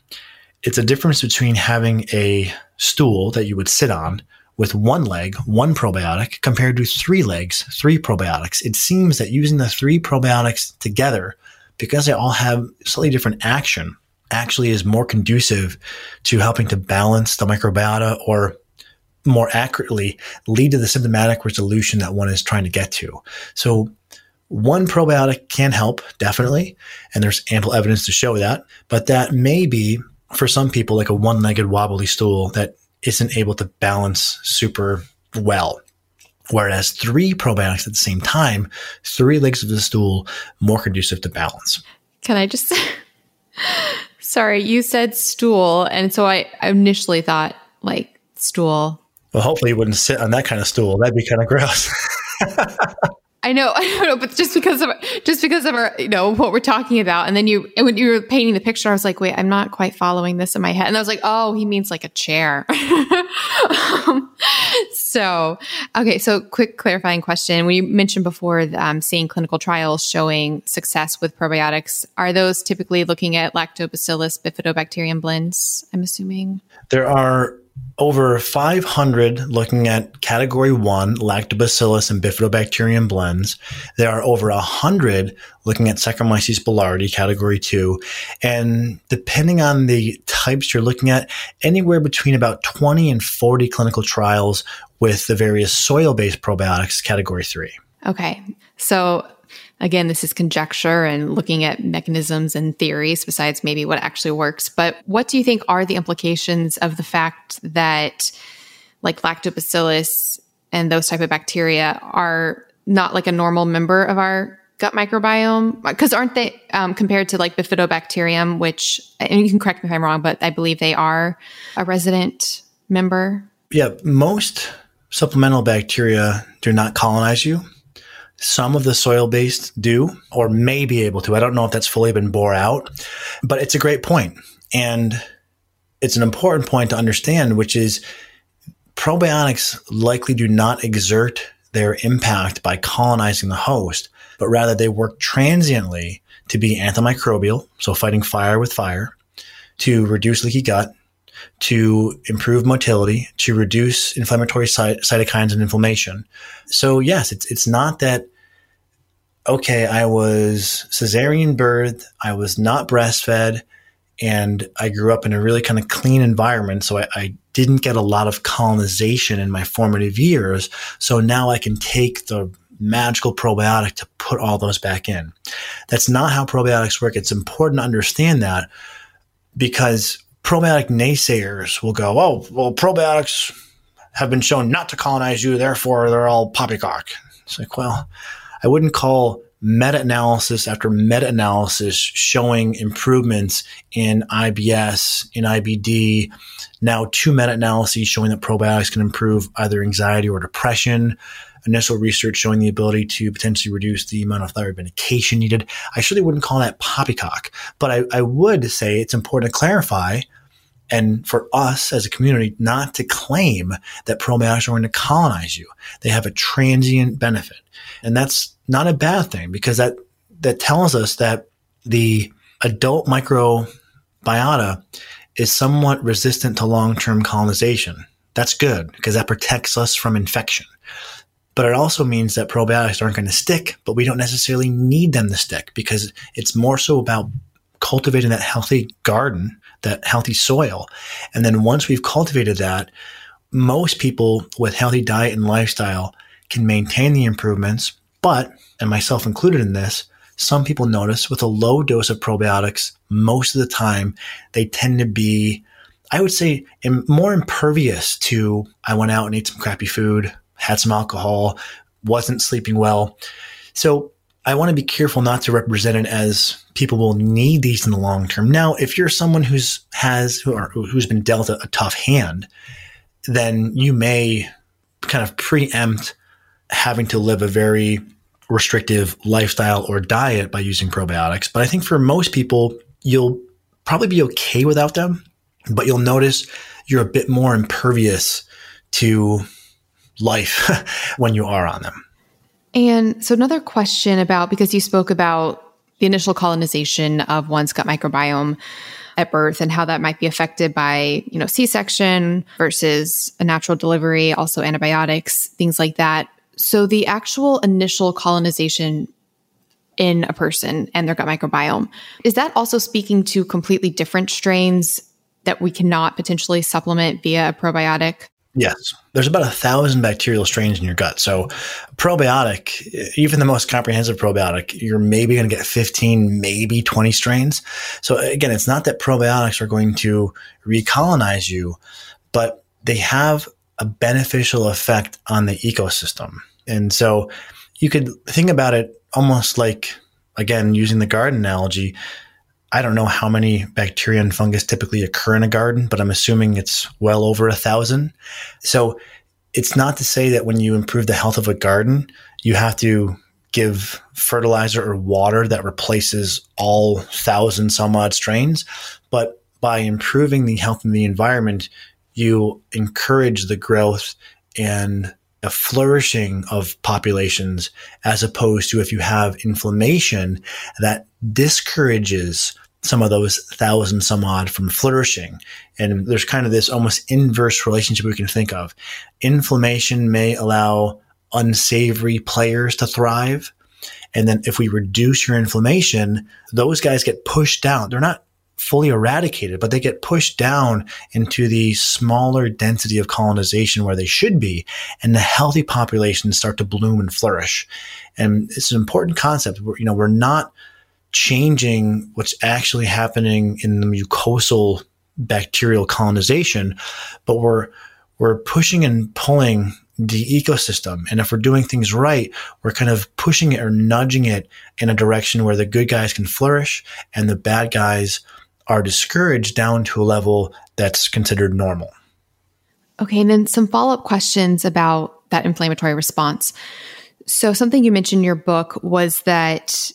it's a difference between having a stool that you would sit on with one leg, one probiotic, compared to three legs, three probiotics. It seems that using the three probiotics together, because they all have slightly different action, actually is more conducive to helping to balance the microbiota or more accurately lead to the symptomatic resolution that one is trying to get to. So one probiotic can help, definitely, and there's ample evidence to show that, but that may be for some people like a one-legged wobbly stool that isn't able to balance super well. Whereas three probiotics at the same time, three legs of the stool, more conducive to balance. Can I just Sorry, you said stool, and so I initially thought like stool. Well, hopefully you wouldn't sit on that kind of stool. That'd be kind of gross. I know, I don't know, but just because of just because of our, you know, what we're talking about, and then you when you were painting the picture, I was like, wait, I'm not quite following this in my head, and I was like, oh, he means like a chair. um, so, okay, so quick clarifying question: When you mentioned before um, seeing clinical trials showing success with probiotics, are those typically looking at Lactobacillus bifidobacterium blends? I'm assuming there are over 500 looking at category one lactobacillus and bifidobacterium blends. There are over 100 looking at Saccharomyces boulardii category two. And depending on the types you're looking at, anywhere between about 20 and 40 clinical trials with the various soil based probiotics category three. Okay. So again, this is conjecture and looking at mechanisms and theories besides maybe what actually works. But what do you think are the implications of the fact that like lactobacillus and those type of bacteria are not like a normal member of our gut microbiome? Because aren't they um, compared to like bifidobacterium, which, and you can correct me if I'm wrong, but I believe they are a resident member? Yeah, most supplemental bacteria do not colonize you. Some of the soil based do, or may be able to. I don't know if that's fully been bore out, but it's a great point. And it's an important point to understand, which is probiotics likely do not exert their impact by colonizing the host, but rather they work transiently to be antimicrobial, so fighting fire with fire, to reduce leaky gut, to improve motility, to reduce inflammatory cytokines and inflammation. So yes, it's it's not that okay, I was cesarean birth, I was not breastfed, and I grew up in a really kind of clean environment. So I, I, didn't get a lot of colonization in my formative years. So now I can take the magical probiotic to put all those back in. That's not how probiotics work. It's important to understand that because probiotic naysayers will go, oh, well, probiotics have been shown not to colonize you, therefore they're all poppycock. It's like, well, I wouldn't call meta analysis after meta analysis showing improvements in IBS, in IBD. Now, two meta analyses showing that probiotics can improve either anxiety or depression. Initial research showing the ability to potentially reduce the amount of thyroid medication needed. I surely wouldn't call that poppycock, but I, I would say it's important to clarify and for us as a community not to claim that probiotics are going to colonize you. They have a transient benefit. And that's not a bad thing because that, that tells us that the adult microbiota is somewhat resistant to long-term colonization. That's good because that protects us from infection. But it also means that probiotics aren't going to stick, but we don't necessarily need them to stick because it's more so about cultivating that healthy garden, that healthy soil. And then once we've cultivated that, most people with healthy diet and lifestyle can maintain the improvements. But, and myself included in this, some people notice with a low dose of probiotics, most of the time, they tend to be, I would say, more impervious to I went out and ate some crappy food, had some alcohol, wasn't sleeping well. So I want to be careful not to represent it as people will need these in the long term. Now, if you're someone who's has who are, who's been dealt a, a tough hand, then you may kind of preempt having to live a very restrictive lifestyle or diet by using probiotics. But I think for most people, you'll probably be okay without them, but you'll notice you're a bit more impervious to life when you are on them. And so, another question about because you spoke about the initial colonization of one's gut microbiome. at birth and how that might be affected by, you know, C-section versus a natural delivery, also antibiotics, things like that. So the actual initial colonization in a person and their gut microbiome, is that also speaking to completely different strains that we cannot potentially supplement via a probiotic? Yes, there's about a thousand bacterial strains in your gut. So, probiotic, even the most comprehensive probiotic, you're maybe going to get 15, maybe 20 strains. So, again, it's not that probiotics are going to recolonize you, but they have a beneficial effect on the ecosystem. And so, you could think about it almost like, again, using the garden analogy, I don't know how many bacteria and fungus typically occur in a garden, but I'm assuming it's well over a thousand. So it's not to say that when you improve the health of a garden, you have to give fertilizer or water that replaces all thousand some odd strains. But by improving the health of the environment, you encourage the growth and a flourishing of populations as opposed to if you have inflammation that discourages some of those thousand some odd from flourishing. And there's kind of this almost inverse relationship we can think of. Inflammation may allow unsavory players to thrive. And then if we reduce your inflammation, those guys get pushed down. They're not fully eradicated, but they get pushed down into the smaller density of colonization where they should be. And the healthy populations start to bloom and flourish. And it's an important concept. We're, you know, we're not changing what's actually happening in the mucosal bacterial colonization, but we're we're pushing and pulling the ecosystem. And if we're doing things right, we're kind of pushing it or nudging it in a direction where the good guys can flourish and the bad guys are discouraged down to a level that's considered normal. Okay, and then some follow up questions about that inflammatory response. So, something you mentioned in your book was that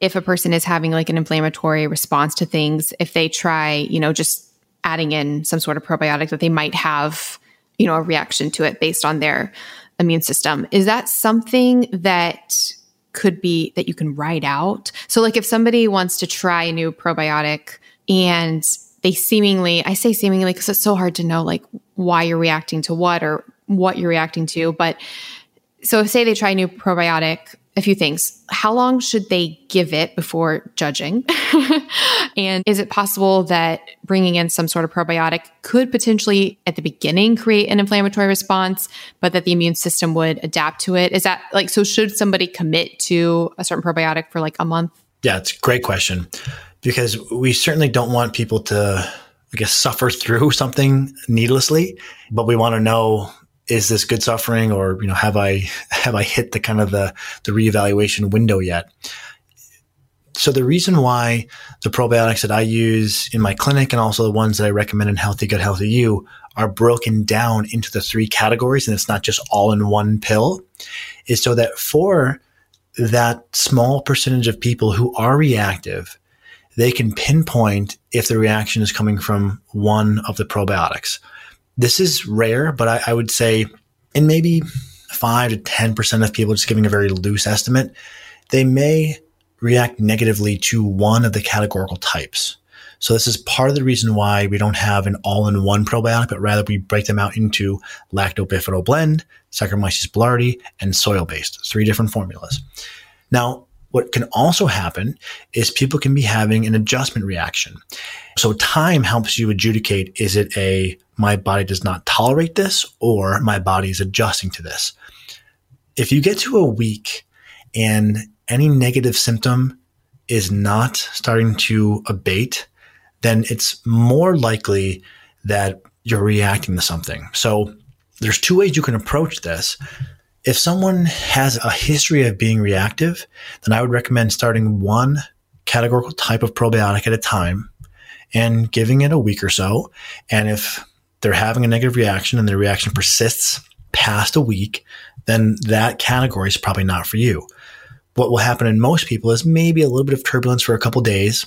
if a person is having like an inflammatory response to things, if they try, you know, just adding in some sort of probiotic that they might have, you know, a reaction to it based on their immune system. Is that something that could be that you can write out? So like if somebody wants to try a new probiotic and they seemingly, I say seemingly because it's so hard to know like why you're reacting to what or what you're reacting to, but so say they try a new probiotic a few things. How long should they give it before judging? and is it possible that bringing in some sort of probiotic could potentially at the beginning create an inflammatory response, but that the immune system would adapt to it? Is that like, so should somebody commit to a certain probiotic for like a month? Yeah, it's a great question because we certainly don't want people to, I guess, suffer through something needlessly, but we want to know is this good suffering or you know have i have i hit the kind of the the reevaluation window yet? So the reason why the probiotics that i use in my clinic and also the ones that i recommend in healthy gut healthy you are broken down into the three categories and it's not just all in one pill is so that for that small percentage of people who are reactive they can pinpoint if the reaction is coming from one of the probiotics this is rare, but I, I would say in maybe five to 10% of people, just giving a very loose estimate, they may react negatively to one of the categorical types. So this is part of the reason why we don't have an all-in-one probiotic, but rather we break them out into lacto blend, Saccharomyces boulardii, and soil-based, three different formulas. Now, what can also happen is people can be having an adjustment reaction. So time helps you adjudicate, is it a my body does not tolerate this or my body is adjusting to this. If you get to a week and any negative symptom is not starting to abate, then it's more likely that you're reacting to something. So there's two ways you can approach this. If someone has a history of being reactive, then I would recommend starting one categorical type of probiotic at a time and giving it a week or so. And if they're having a negative reaction and their reaction persists past a week, then that category is probably not for you. What will happen in most people is maybe a little bit of turbulence for a couple days,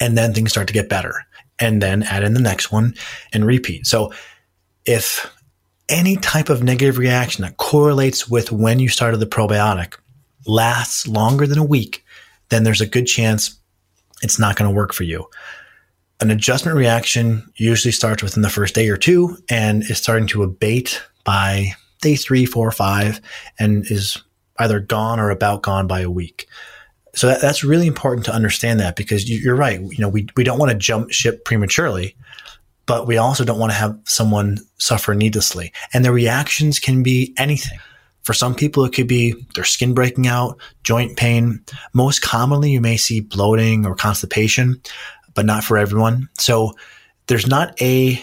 and then things start to get better. And then add in the next one and repeat. So if any type of negative reaction that correlates with when you started the probiotic lasts longer than a week, then there's a good chance it's not going to work for you. An adjustment reaction usually starts within the first day or two and is starting to abate by day three, four, five, and is either gone or about gone by a week. So that, that's really important to understand that because you, are right. You know, we, we don't want to jump ship prematurely, but we also don't want to have someone suffer needlessly. And the reactions can be anything. For some people, it could be their skin breaking out, joint pain. Most commonly, you may see bloating or constipation, but not for everyone. So there's not a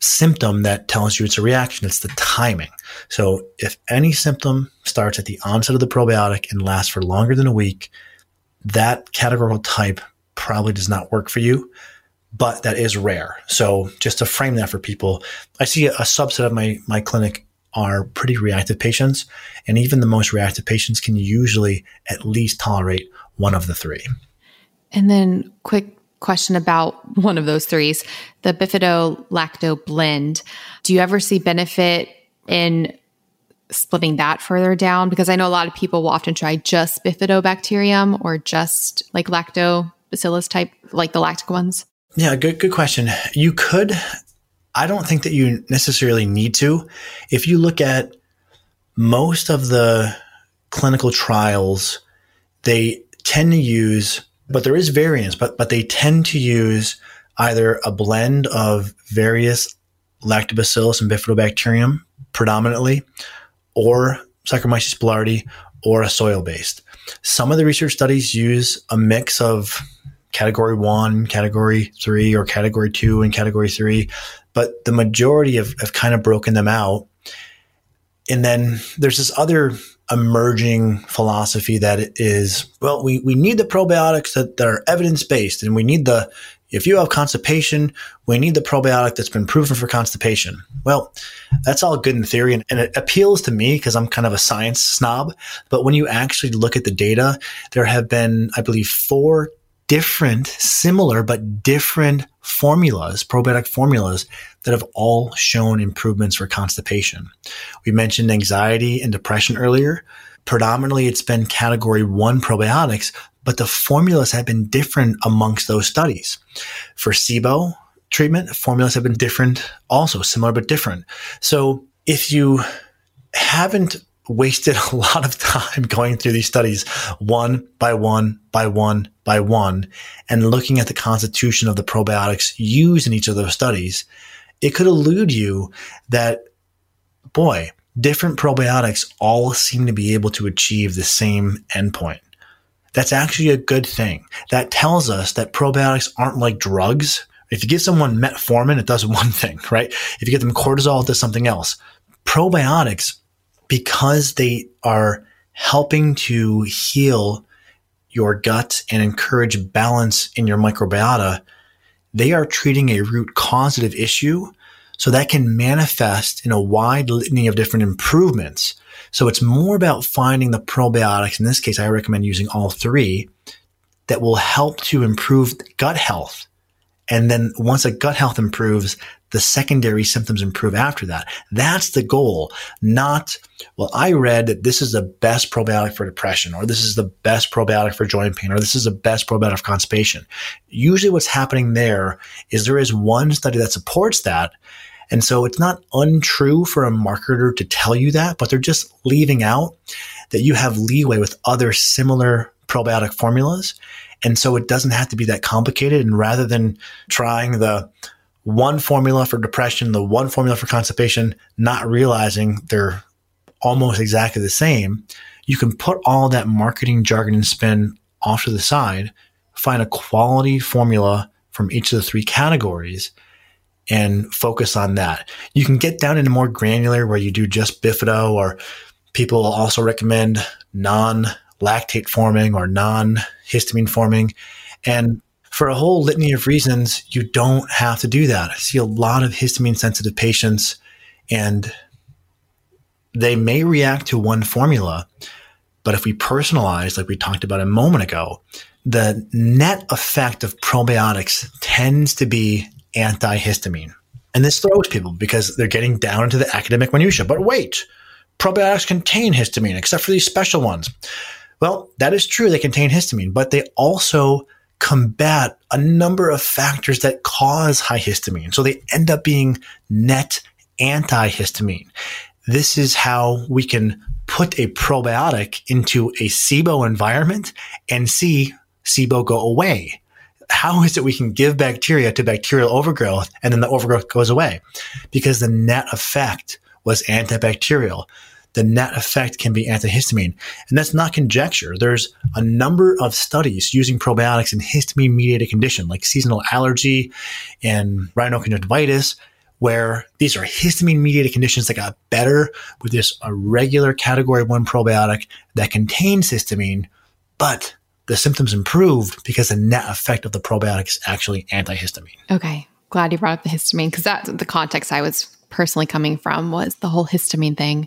symptom that tells you it's a reaction. It's the timing. So if any symptom starts at the onset of the probiotic and lasts for longer than a week, that categorical type probably does not work for you, but that is rare. So just to frame that for people, I see a subset of my, my clinic are pretty reactive patients. And even the most reactive patients can usually at least tolerate one of the three. And then quick question about one of those threes, the bifido lacto blend. Do you ever see benefit in splitting that further down? Because I know a lot of people will often try just bifidobacterium or just like lactobacillus type, like the lactic ones. Yeah, good good question. You could I don't think that you necessarily need to. If you look at most of the clinical trials, they tend to use, but there is variance, but but they tend to use either a blend of various lactobacillus and bifidobacterium predominantly, or Saccharomyces boulardii, or a soil based. Some of the research studies use a mix of category one, category three, or category two and category three, but the majority have, have kind of broken them out. And then there's this other emerging philosophy that is, well, we, we need the probiotics that, that are evidence based and we need the if you have constipation, we need the probiotic that's been proven for constipation. Well, that's all good in theory and, and it appeals to me because I'm kind of a science snob. But when you actually look at the data, there have been, I believe, four different, similar, but different formulas, probiotic formulas that have all shown improvements for constipation. We mentioned anxiety and depression earlier. Predominantly, it's been category one probiotics, but the formulas have been different amongst those studies. For SIBO treatment, formulas have been different, also similar but different. So if you haven't wasted a lot of time going through these studies one by one by one by one and looking at the constitution of the probiotics used in each of those studies, it could elude you that, boy, different probiotics all seem to be able to achieve the same endpoint. That's actually a good thing. That tells us that probiotics aren't like drugs. If you give someone metformin, it does one thing, right? If you give them cortisol, it does something else. Probiotics, because they are helping to heal your gut and encourage balance in your microbiota, they are treating a root causative issue. So that can manifest in a wide litany of different improvements so it's more about finding the probiotics. In this case, I recommend using all three that will help to improve gut health. And then once a gut health improves, the secondary symptoms improve after that. That's the goal, not, well, I read that this is the best probiotic for depression, or this is the best probiotic for joint pain, or this is the best probiotic for constipation. Usually what's happening there is there is one study that supports that. And so it's not untrue for a marketer to tell you that, but they're just leaving out that you have leeway with other similar probiotic formulas. And so it doesn't have to be that complicated. And rather than trying the one formula for depression, the one formula for constipation, not realizing they're almost exactly the same, you can put all that marketing jargon and spin off to the side, find a quality formula from each of the three categories and focus on that. You can get down into more granular where you do just bifido or people also recommend non lactate forming or non histamine forming. And for a whole litany of reasons, you don't have to do that. I see a lot of histamine sensitive patients and they may react to one formula, but if we personalize, like we talked about a moment ago, the net effect of probiotics tends to be antihistamine. And this throws people because they're getting down into the academic minutia. But wait, probiotics contain histamine, except for these special ones. Well, that is true. They contain histamine, but they also combat a number of factors that cause high histamine. So they end up being net antihistamine. This is how we can put a probiotic into a SIBO environment and see SIBO go away. How is it we can give bacteria to bacterial overgrowth and then the overgrowth goes away? Because the net effect was antibacterial the net effect can be antihistamine. And that's not conjecture. There's a number of studies using probiotics in histamine mediated condition like seasonal allergy and rhinoconjunctivitis where these are histamine mediated conditions that got better with this a regular category 1 probiotic that contains histamine, but the symptoms improved because the net effect of the probiotic is actually antihistamine. Okay. Glad you brought up the histamine because that's the context I was personally coming from was the whole histamine thing.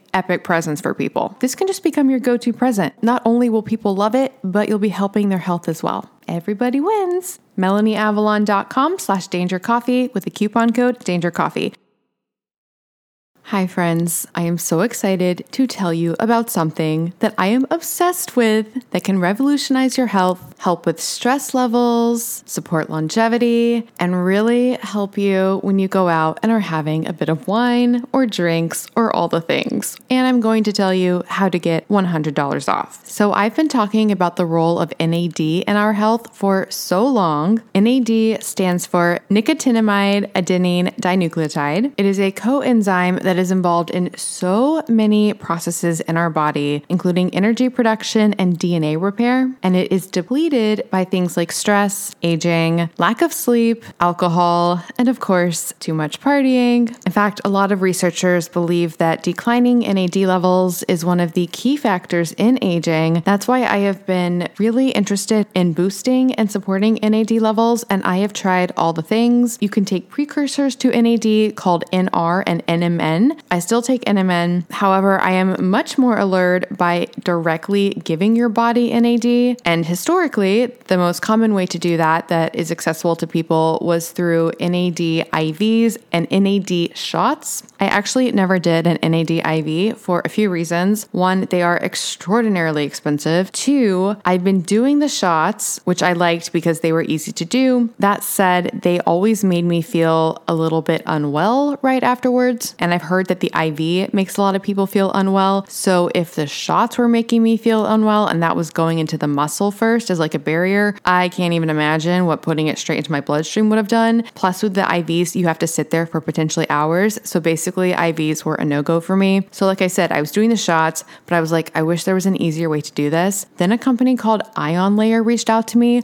epic presents for people. This can just become your go to present. Not only will people love it, but you'll be helping their health as well. Everybody wins. MelanieAvalon.com slash danger coffee with the coupon code danger coffee. Hi, friends. I am so excited to tell you about something that I am obsessed with that can revolutionize your health, help with stress levels, support longevity, and really help you when you go out and are having a bit of wine or drinks or all the things. And I'm going to tell you how to get $100 off. So, I've been talking about the role of NAD in our health for so long. NAD stands for nicotinamide adenine dinucleotide. It is a coenzyme that is involved in so many processes in our body, including energy production and DNA repair, and it is depleted by things like stress, aging, lack of sleep, alcohol, and of course, too much partying. In fact, a lot of researchers believe that declining NAD levels is one of the key factors in aging. That's why I have been really interested in boosting and supporting NAD levels, and I have tried all the things. You can take precursors to NAD called NR and NMN. I still take NMN, however, I am much more allured by directly giving your body NAD. And historically, the most common way to do that that is accessible to people was through NAD IVs and NAD shots. I actually never did an NAD IV for a few reasons. One, they are extraordinarily expensive. Two, I've been doing the shots, which I liked because they were easy to do. That said, they always made me feel a little bit unwell right afterwards. And I've heard that the IV makes a lot of people feel unwell. So if the shots were making me feel unwell and that was going into the muscle first as like a barrier, I can't even imagine what putting it straight into my bloodstream would have done. Plus, with the IVs, you have to sit there for potentially hours. So basically, IVs were a no go for me. So, like I said, I was doing the shots, but I was like, I wish there was an easier way to do this. Then a company called Ion Layer reached out to me.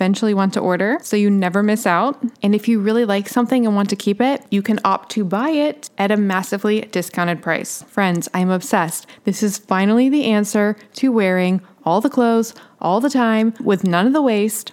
eventually want to order so you never miss out. And if you really like something and want to keep it, you can opt to buy it at a massively discounted price. Friends, I'm obsessed. This is finally the answer to wearing all the clothes all the time with none of the waste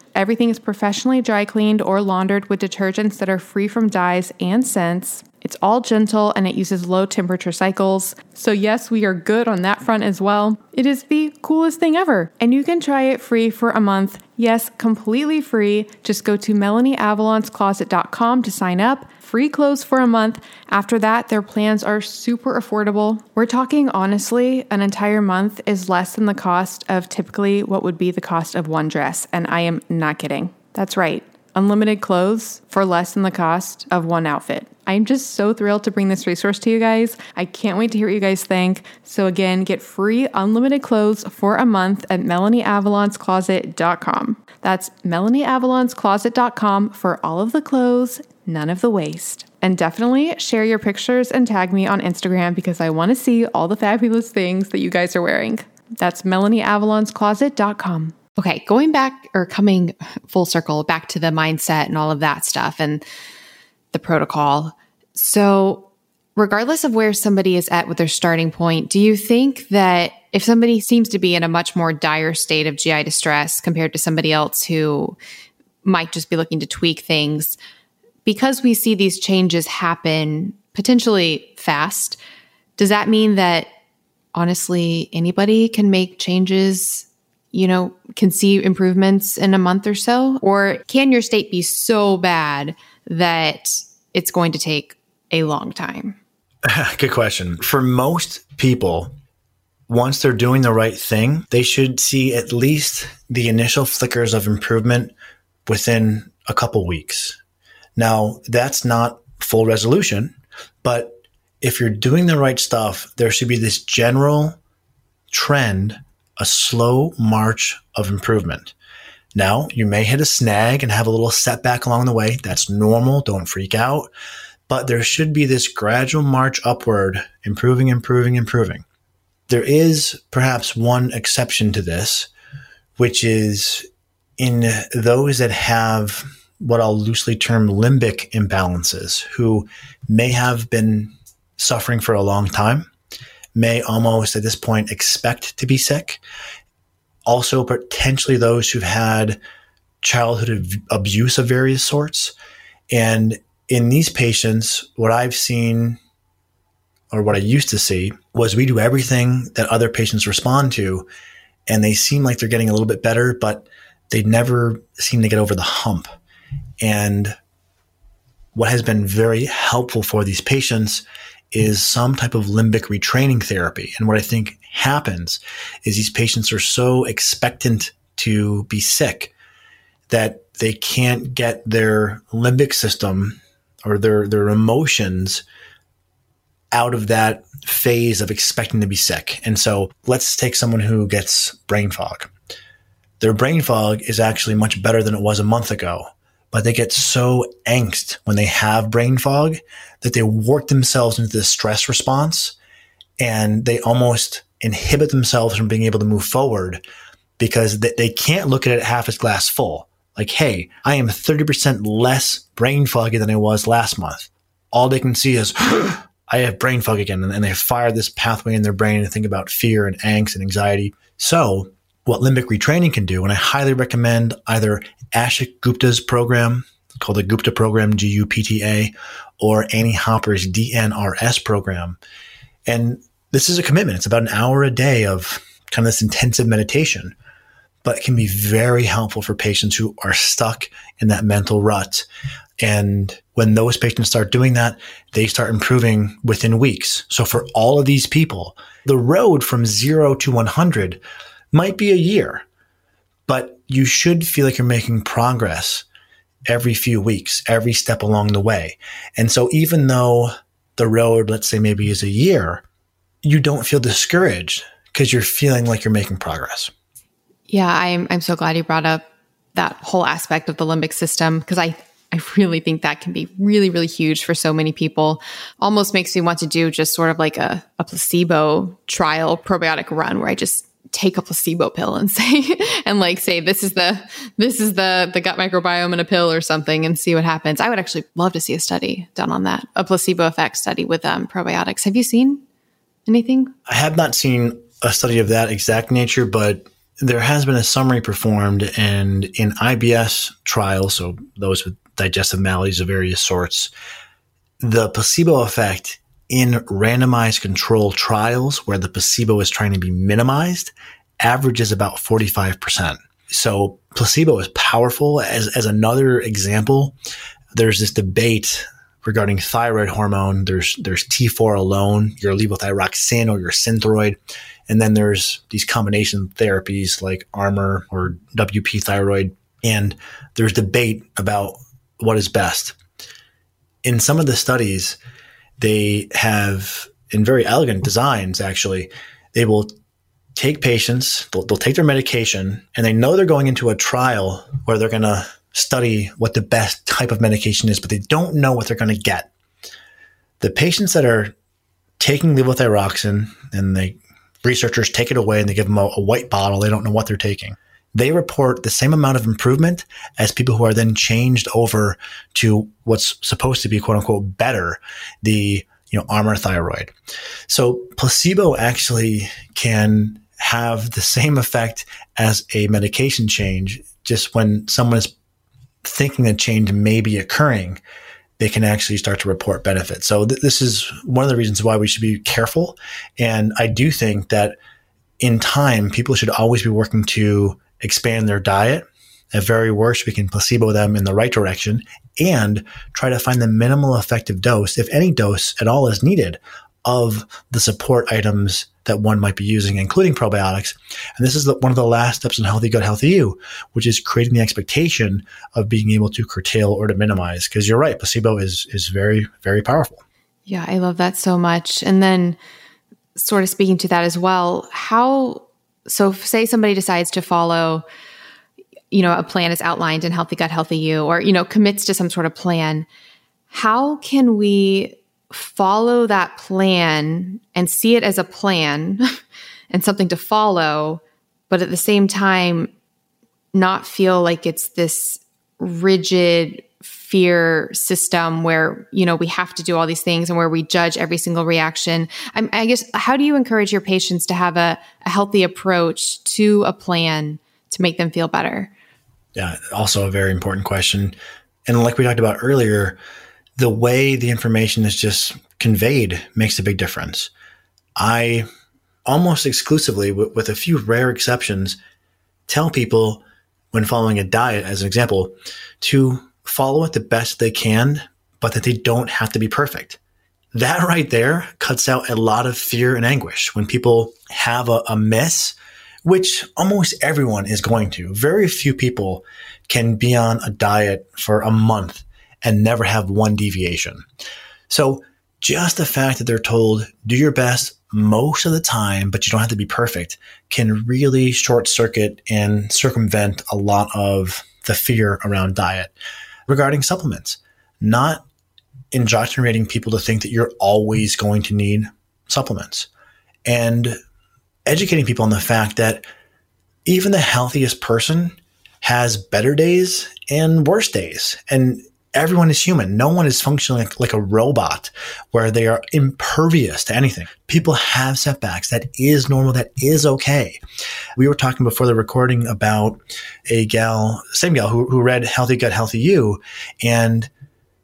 Everything is professionally dry cleaned or laundered with detergents that are free from dyes and scents. It's all gentle and it uses low temperature cycles. So, yes, we are good on that front as well. It is the coolest thing ever. And you can try it free for a month. Yes, completely free. Just go to melanieavalonscloset.com to sign up. Free clothes for a month. After that, their plans are super affordable. We're talking honestly, an entire month is less than the cost of typically what would be the cost of one dress. And I am not kidding. That's right unlimited clothes for less than the cost of one outfit. I'm just so thrilled to bring this resource to you guys. I can't wait to hear what you guys think. So, again, get free unlimited clothes for a month at melanieavalonscloset.com. That's melanieavalonscloset.com for all of the clothes, none of the waste. And definitely share your pictures and tag me on Instagram because I want to see all the fabulous things that you guys are wearing. That's melanieavalonscloset.com. Okay, going back or coming full circle back to the mindset and all of that stuff and the protocol. So, regardless of where somebody is at with their starting point, do you think that if somebody seems to be in a much more dire state of GI distress compared to somebody else who might just be looking to tweak things, because we see these changes happen potentially fast, does that mean that honestly anybody can make changes you know, can see improvements in a month or so? Or can your state be so bad that it's going to take a long time? Good question. For most people, once they're doing the right thing, they should see at least the initial flickers of improvement within a couple weeks. Now, that's not full resolution, but if you're doing the right stuff, there should be this general trend a slow march of improvement. Now, you may hit a snag and have a little setback along the way. That's normal. Don't freak out. But there should be this gradual march upward, improving, improving, improving. There is perhaps one exception to this, which is in those that have what I'll loosely term limbic imbalances, who may have been suffering for a long time may almost at this point expect to be sick. Also, potentially those who've had childhood abuse of various sorts. And in these patients, what I've seen or what I used to see was we do everything that other patients respond to, and they seem like they're getting a little bit better, but they never seem to get over the hump. And what has been very helpful for these patients is some type of limbic retraining therapy. And what I think happens is these patients are so expectant to be sick that they can't get their limbic system or their, their emotions out of that phase of expecting to be sick. And so let's take someone who gets brain fog. Their brain fog is actually much better than it was a month ago but they get so angst when they have brain fog that they work themselves into this stress response and they almost inhibit themselves from being able to move forward because they can't look at it half as glass full. Like, hey, I am 30% less brain foggy than I was last month. All they can see is, I have brain fog again. And they fire this pathway in their brain to think about fear and angst and anxiety. So what limbic retraining can do. And I highly recommend either Ashok Gupta's program called the Gupta program, G U P T A, or Annie Hopper's DNRS program. And this is a commitment. It's about an hour a day of kind of this intensive meditation, but it can be very helpful for patients who are stuck in that mental rut. And when those patients start doing that, they start improving within weeks. So for all of these people, the road from zero to 100 might be a year, but you should feel like you're making progress every few weeks, every step along the way. And so even though the road, let's say maybe is a year, you don't feel discouraged because you're feeling like you're making progress. Yeah, I'm I'm so glad you brought up that whole aspect of the limbic system because I I really think that can be really, really huge for so many people. Almost makes me want to do just sort of like a, a placebo trial probiotic run where I just take a placebo pill and say and like say this is the this is the the gut microbiome in a pill or something and see what happens. I would actually love to see a study done on that, a placebo effect study with um, probiotics. Have you seen anything? I have not seen a study of that exact nature, but there has been a summary performed and in IBS trials, so those with digestive maladies of various sorts, the placebo effect in randomized control trials where the placebo is trying to be minimized averages about 45%. So placebo is powerful. As, as another example, there's this debate regarding thyroid hormone. There's, there's T4 alone, your levothyroxine or your synthroid. And then there's these combination therapies like Armour or WP thyroid. And there's debate about what is best. In some of the studies, they have in very elegant designs actually they will take patients they'll, they'll, take their medication and they know they're going into a trial where they're going to study what the best type of medication is but they don't know what they're going to get. The patients that are taking levothyroxine and the researchers take it away and they give them a, a white bottle they don't know what they're taking they report the same amount of improvement as people who are then changed over to what's supposed to be quote unquote better, the you know Armour thyroid. So placebo actually can have the same effect as a medication change. Just when someone is thinking a change may be occurring, they can actually start to report benefits. So th- this is one of the reasons why we should be careful. And I do think that in time, people should always be working to expand their diet. At very worst, we can placebo them in the right direction and try to find the minimal effective dose, if any dose at all is needed, of the support items that one might be using, including probiotics. And this is the, one of the last steps in Healthy Gut, Healthy You, which is creating the expectation of being able to curtail or to minimize. Because you're right, placebo is is very very powerful. Yeah, I love that so much. And then, sort of speaking to that as well, how so say somebody decides to follow you know a plan is outlined in healthy gut healthy you or you know commits to some sort of plan how can we follow that plan and see it as a plan and something to follow but at the same time not feel like it's this rigid fear system where you know we have to do all these things and where we judge every single reaction. I'm, i guess how do you encourage your patients to have a, a healthy approach to a plan to make them feel better? Yeah also a very important question. And like we talked about earlier the way the information is just conveyed makes a big difference. I almost exclusively with a few rare exceptions tell people when following a diet as an example to follow it the best they can, but that they don't have to be perfect. That right there cuts out a lot of fear and anguish when people have a, a miss, which almost everyone is going to. Very few people can be on a diet for a month and never have one deviation. So just the fact that they're told, do your best most of the time, but you don't have to be perfect, can really short circuit and circumvent a lot of the fear around diet regarding supplements, not indoctrinating people to think that you're always going to need supplements and educating people on the fact that even the healthiest person has better days and worse days. And Everyone is human. No one is functioning like, like, a robot where they are impervious to anything. People have setbacks. That is normal. That is okay. We were talking before the recording about a gal, same gal who, who read Healthy Gut, Healthy You. And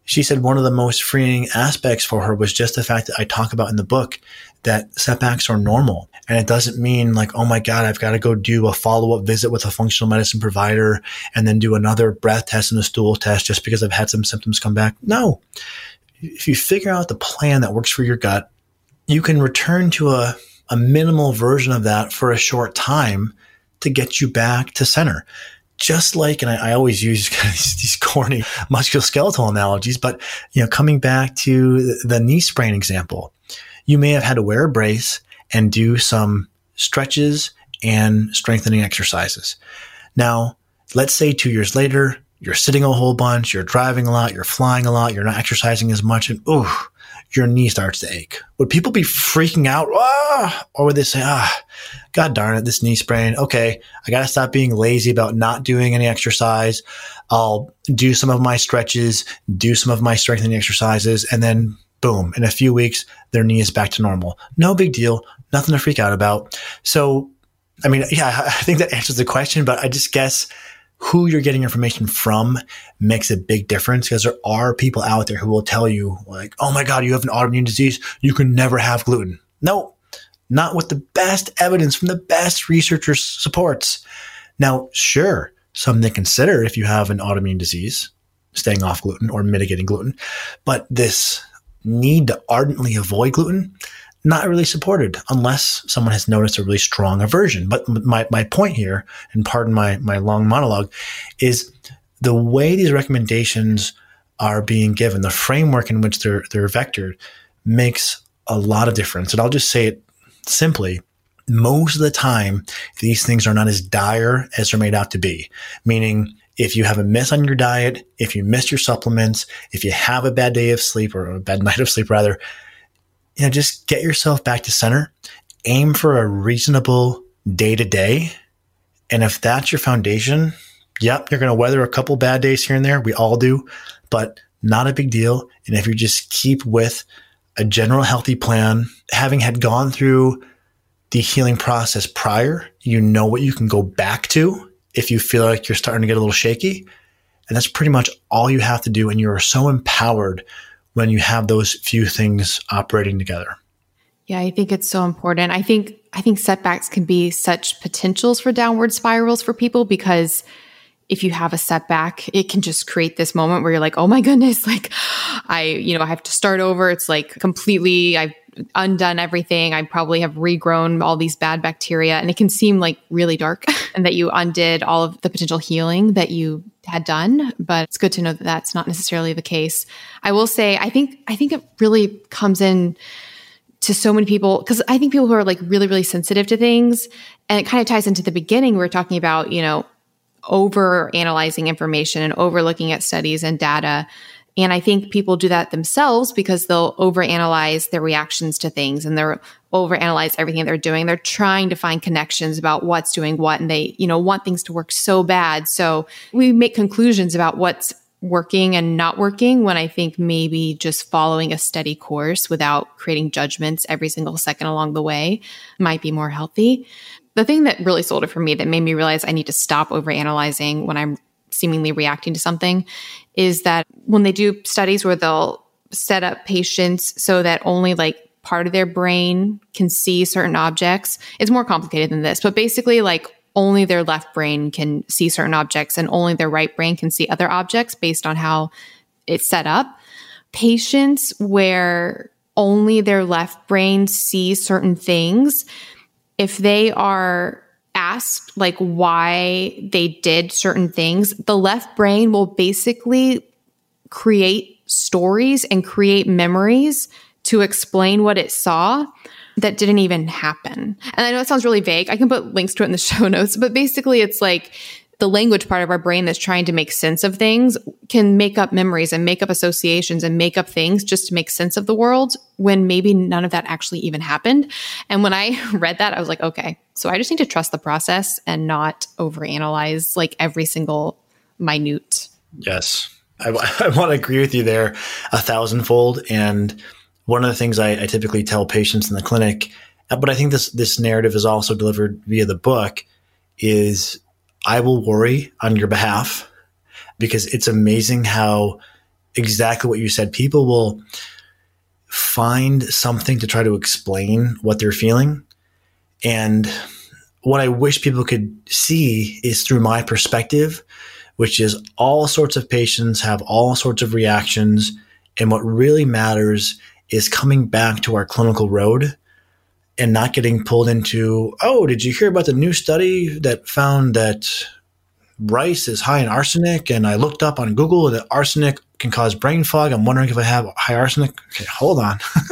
she said one of the most freeing aspects for her was just the fact that I talk about in the book that setbacks are normal. And it doesn't mean like, oh my God, I've got to go do a follow up visit with a functional medicine provider and then do another breath test and a stool test just because I've had some symptoms come back. No. If you figure out the plan that works for your gut, you can return to a, a minimal version of that for a short time to get you back to center. Just like, and I, I always use these corny musculoskeletal analogies, but you know, coming back to the knee sprain example, you may have had to wear a brace and do some stretches and strengthening exercises. Now, let's say two years later, you're sitting a whole bunch, you're driving a lot, you're flying a lot, you're not exercising as much, and oh, your knee starts to ache. Would people be freaking out? Ah! Or would they say, ah, God darn it, this knee sprain. Okay, I got to stop being lazy about not doing any exercise. I'll do some of my stretches, do some of my strengthening exercises, and then boom, in a few weeks, their knee is back to normal. No big deal. Nothing to freak out about. So, I mean, yeah, I think that answers the question, but I just guess who you're getting information from makes a big difference because there are people out there who will tell you like, Oh my God, you have an autoimmune disease. You can never have gluten. No, not with the best evidence from the best researchers supports. Now, sure, something to consider if you have an autoimmune disease, staying off gluten or mitigating gluten, but this need to ardently avoid gluten, not really supported unless someone has noticed a really strong aversion. But my, my point here, and pardon my, my long monologue, is the way these recommendations are being given, the framework in which they're, they're vectored makes a lot of difference. And I'll just say it simply. Most of the time, these things are not as dire as they're made out to be, meaning if you have a miss on your diet, if you miss your supplements, if you have a bad day of sleep or a bad night of sleep rather, you know, just get yourself back to center, aim for a reasonable day to day. And if that's your foundation, yep, you're going to weather a couple bad days here and there. We all do, but not a big deal. And if you just keep with a general healthy plan, having had gone through the healing process prior, you know what you can go back to if you feel like you're starting to get a little shaky. And that's pretty much all you have to do. And you're so empowered when you have those few things operating together. Yeah, I think it's so important. I think I think setbacks can be such potentials for downward spirals for people because if you have a setback, it can just create this moment where you're like, "Oh my goodness, like I, you know, I have to start over. It's like completely I've undone everything. I probably have regrown all these bad bacteria. And it can seem like really dark and that you undid all of the potential healing that you had done. But it's good to know that that's not necessarily the case. I will say, I think, I think it really comes in to so many people because I think people who are like really, really sensitive to things, and it kind of ties into the beginning we were talking about, you know, over analyzing information and overlooking at studies and data and I think people do that themselves because they'll overanalyze their reactions to things and they're overanalyze everything they're doing. They're trying to find connections about what's doing what and they, you know, want things to work so bad. So we make conclusions about what's working and not working when I think maybe just following a steady course without creating judgments every single second along the way might be more healthy. The thing that really sold it for me that made me realize I need to stop overanalyzing when I'm seemingly reacting to something is that when they do studies where they'll set up patients so that only like part of their brain can see certain objects, it's more complicated than this. But basically, like only their left brain can see certain objects and only their right brain can see other objects based on how it's set up. Patients where only their left brain sees certain things, if they are asked like why they did certain things, the left brain will basically create stories and create memories to explain what it saw that didn't even happen. And I know it sounds really vague. I can put links to it in the show notes, but basically it's like the language part of our brain that's trying to make sense of things can make up memories and make up associations and make up things just to make sense of the world when maybe none of that actually even happened. And when I read that, I was like, okay, so I just need to trust the process and not overanalyze like every single minute. Yes. I, I want to agree with you there a thousandfold. And one of the things I, I typically tell patients in the clinic, but I think this this narrative is also delivered via the book, is I will worry on your behalf because it's amazing how exactly what you said. People will find something to try to explain what they're feeling. And what I wish people could see is through my perspective, which is all sorts of patients have all sorts of reactions. And what really matters is coming back to our clinical road and not getting pulled into, oh, did you hear about the new study that found that rice is high in arsenic? And I looked up on Google that arsenic can cause brain fog. I'm wondering if I have high arsenic. Okay, hold on.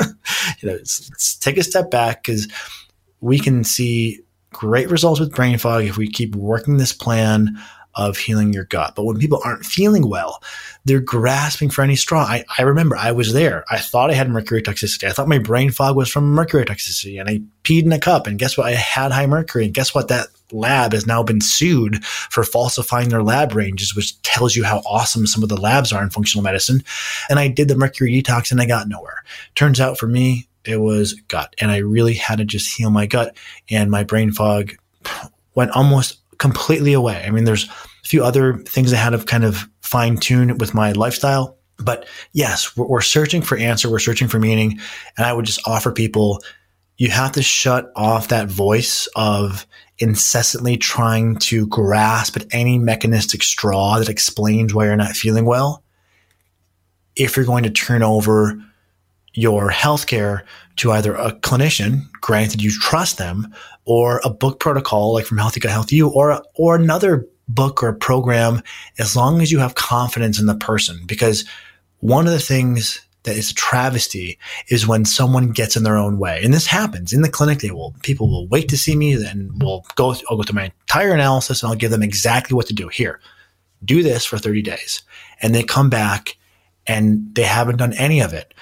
you know, let's, let's take a step back because we can see great results with brain fog if we keep working this plan of healing your gut. But when people aren't feeling well, they're grasping for any straw. I, I remember I was there. I thought I had mercury toxicity. I thought my brain fog was from mercury toxicity. And I peed in a cup. And guess what? I had high mercury. And guess what? That lab has now been sued for falsifying their lab ranges, which tells you how awesome some of the labs are in functional medicine. And I did the mercury detox and I got nowhere. Turns out for me, it was gut. And I really had to just heal my gut. And my brain fog went almost completely away. I mean, there's a few other things I had to kind of fine tune with my lifestyle. But yes, we're, we're, searching for answer. We're searching for meaning. And I would just offer people, you have to shut off that voice of incessantly trying to grasp at any mechanistic straw that explains why you're not feeling well. If you're going to turn over your healthcare to either a clinician, granted you trust them, or a book protocol like from Healthy Gut Healthy You, or or another book or program, as long as you have confidence in the person. Because one of the things that is a travesty is when someone gets in their own way. And this happens in the clinic. They will, people will wait to see me, then we'll go, I'll go through my entire analysis and I'll give them exactly what to do. Here, do this for 30 days. And they come back and they haven't done any of it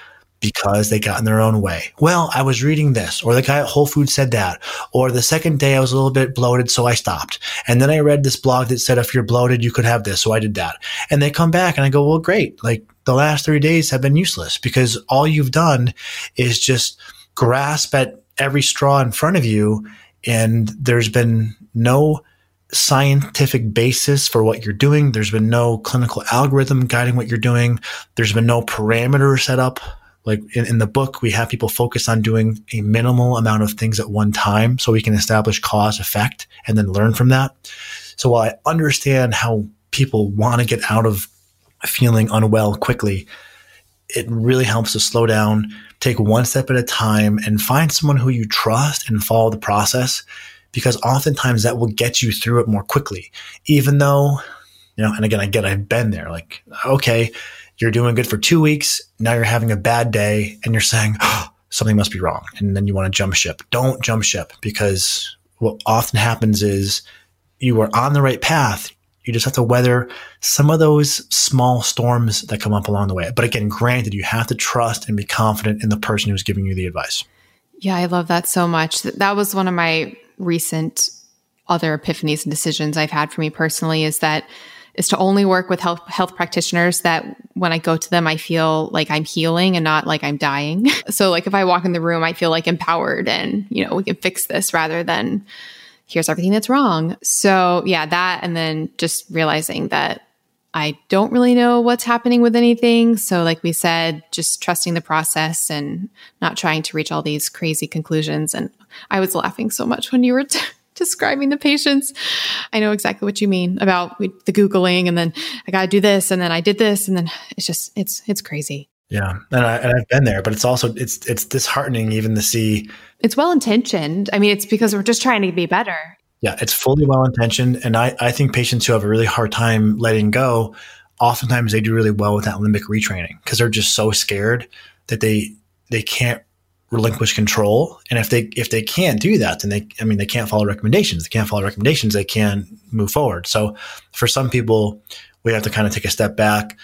because they got in their own way. Well, I was reading this, or the guy at Whole Foods said that, or the second day I was a little bit bloated, so I stopped. And then I read this blog that said if you're bloated, you could have this, so I did that. And they come back and I go, well, great. Like the last three days have been useless because all you've done is just grasp at every straw in front of you. And there's been no scientific basis for what you're doing. There's been no clinical algorithm guiding what you're doing. There's been no parameter set up like in, in the book, we have people focus on doing a minimal amount of things at one time so we can establish cause effect and then learn from that. So while I understand how people want to get out of feeling unwell quickly, it really helps to slow down, take one step at a time, and find someone who you trust and follow the process because oftentimes that will get you through it more quickly. Even though, you know, and again, I get I've been there, like, okay, you're doing good for two weeks. Now you're having a bad day and you're saying, oh, something must be wrong. And then you want to jump ship. Don't jump ship because what often happens is you are on the right path. You just have to weather some of those small storms that come up along the way. But again, granted, you have to trust and be confident in the person who's giving you the advice. Yeah, I love that so much. That was one of my recent other epiphanies and decisions I've had for me personally is that is to only work with health health practitioners that when I go to them, I feel like I'm healing and not like I'm dying. so like if I walk in the room, I feel like empowered and, you know, we can fix this rather than here's everything that's wrong. So yeah, that and then just realizing that I don't really know what's happening with anything. So, like we said, just trusting the process and not trying to reach all these crazy conclusions. And I was laughing so much when you were t- describing the patients. I know exactly what you mean about the Googling and then I got to do this and then I did this and then it's just, it's, it's crazy. Yeah. And, I, and I've been there, but it's also, it's, it's disheartening even to see. It's well intentioned. I mean, it's because we're just trying to be better. Yeah. It's fully well intentioned. And I, I think patients who have a really hard time letting go, oftentimes they do really well with that limbic retraining because they're just so scared that they, they can't relinquish control. And if they if they can't do that, then they I mean they can't follow recommendations. They can't follow recommendations. They can't move forward. So for some people, we have to kind of take a step back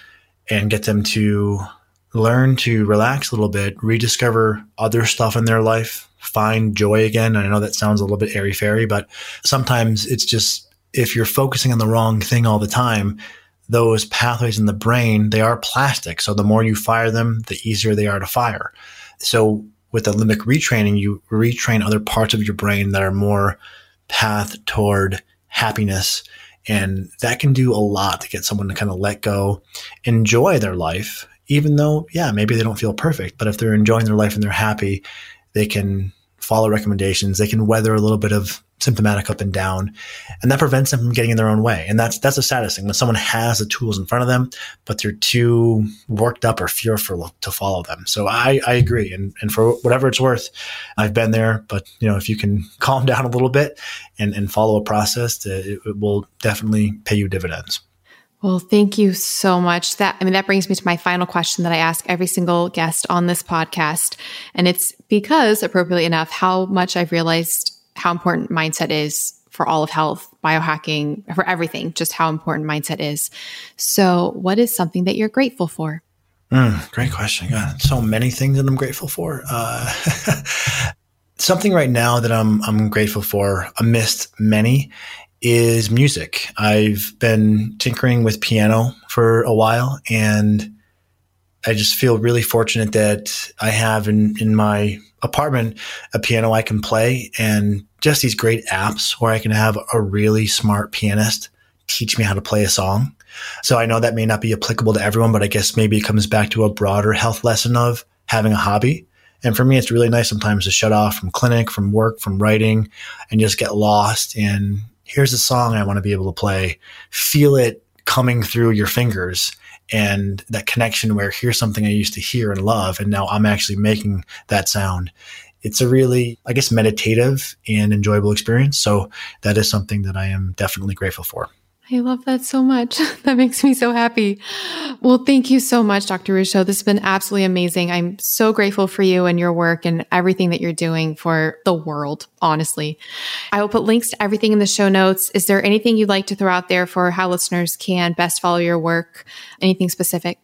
and get them to learn to relax a little bit, rediscover other stuff in their life, find joy again. I know that sounds a little bit airy fairy, but sometimes it's just if you're focusing on the wrong thing all the time, those pathways in the brain, they are plastic. So the more you fire them, the easier they are to fire. So with the limbic retraining, you retrain other parts of your brain that are more path toward happiness. And that can do a lot to get someone to kind of let go, enjoy their life, even though, yeah, maybe they don't feel perfect. But if they're enjoying their life and they're happy, they can follow recommendations. They can weather a little bit of symptomatic up and down, and that prevents them from getting in their own way. And that's that's the saddest thing when someone has the tools in front of them, but they're too worked up or fearful to follow them. So I, I agree, and and for whatever it's worth, I've been there. But you know, if you can calm down a little bit and and follow a process, it, it will definitely pay you dividends. Well, thank you so much. That I mean that brings me to my final question that I ask every single guest on this podcast, and it's because appropriately enough how much I've realized how important mindset is for all of health, biohacking, for everything, just how important mindset is. So, what is something that you're grateful for? Mm, great question. So many things that I'm grateful for. Uh, something right now that I'm I'm grateful for amidst many is music. I've been tinkering with piano for a while and I just feel really fortunate that I have in, in my apartment a piano I can play and just these great apps where I can have a really smart pianist teach me how to play a song. So I know that may not be applicable to everyone, but I guess maybe it comes back to a broader health lesson of having a hobby. And for me, it's really nice sometimes to shut off from clinic, from work, from writing, and just get lost in here's a song I want to be able to play. Feel it coming through your fingers and that connection where here's something I used to hear and love, and now I'm actually making that sound. It's a really, I guess, meditative and enjoyable experience. So that is something that I am definitely grateful for. I love that so much. that makes me so happy. Well, thank you so much, Dr. Ruscio. This has been absolutely amazing. I'm so grateful for you and your work and everything that you're doing for the world, honestly. I will put links to everything in the show notes. Is there anything you'd like to throw out there for how listeners can best follow your work? Anything specific?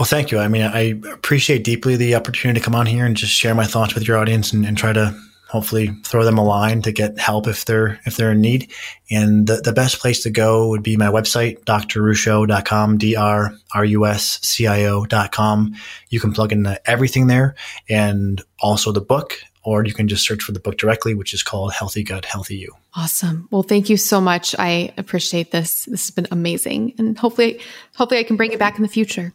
Well, thank you. I mean, I appreciate deeply the opportunity to come on here and just share my thoughts with your audience and, and try to hopefully throw them a line to get help if they're if they're in need. And the, the best place to go would be my website, drruscio.com, D-R-R-U-S-C-I-O.com. You can plug in everything there and also the book, or you can just search for the book directly, which is called Healthy Gut, Healthy You. Awesome. Well, thank you so much. I appreciate this. This has been amazing. And hopefully, hopefully I can bring it back in the future.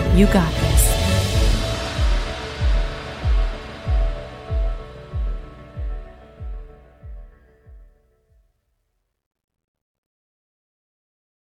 you got this.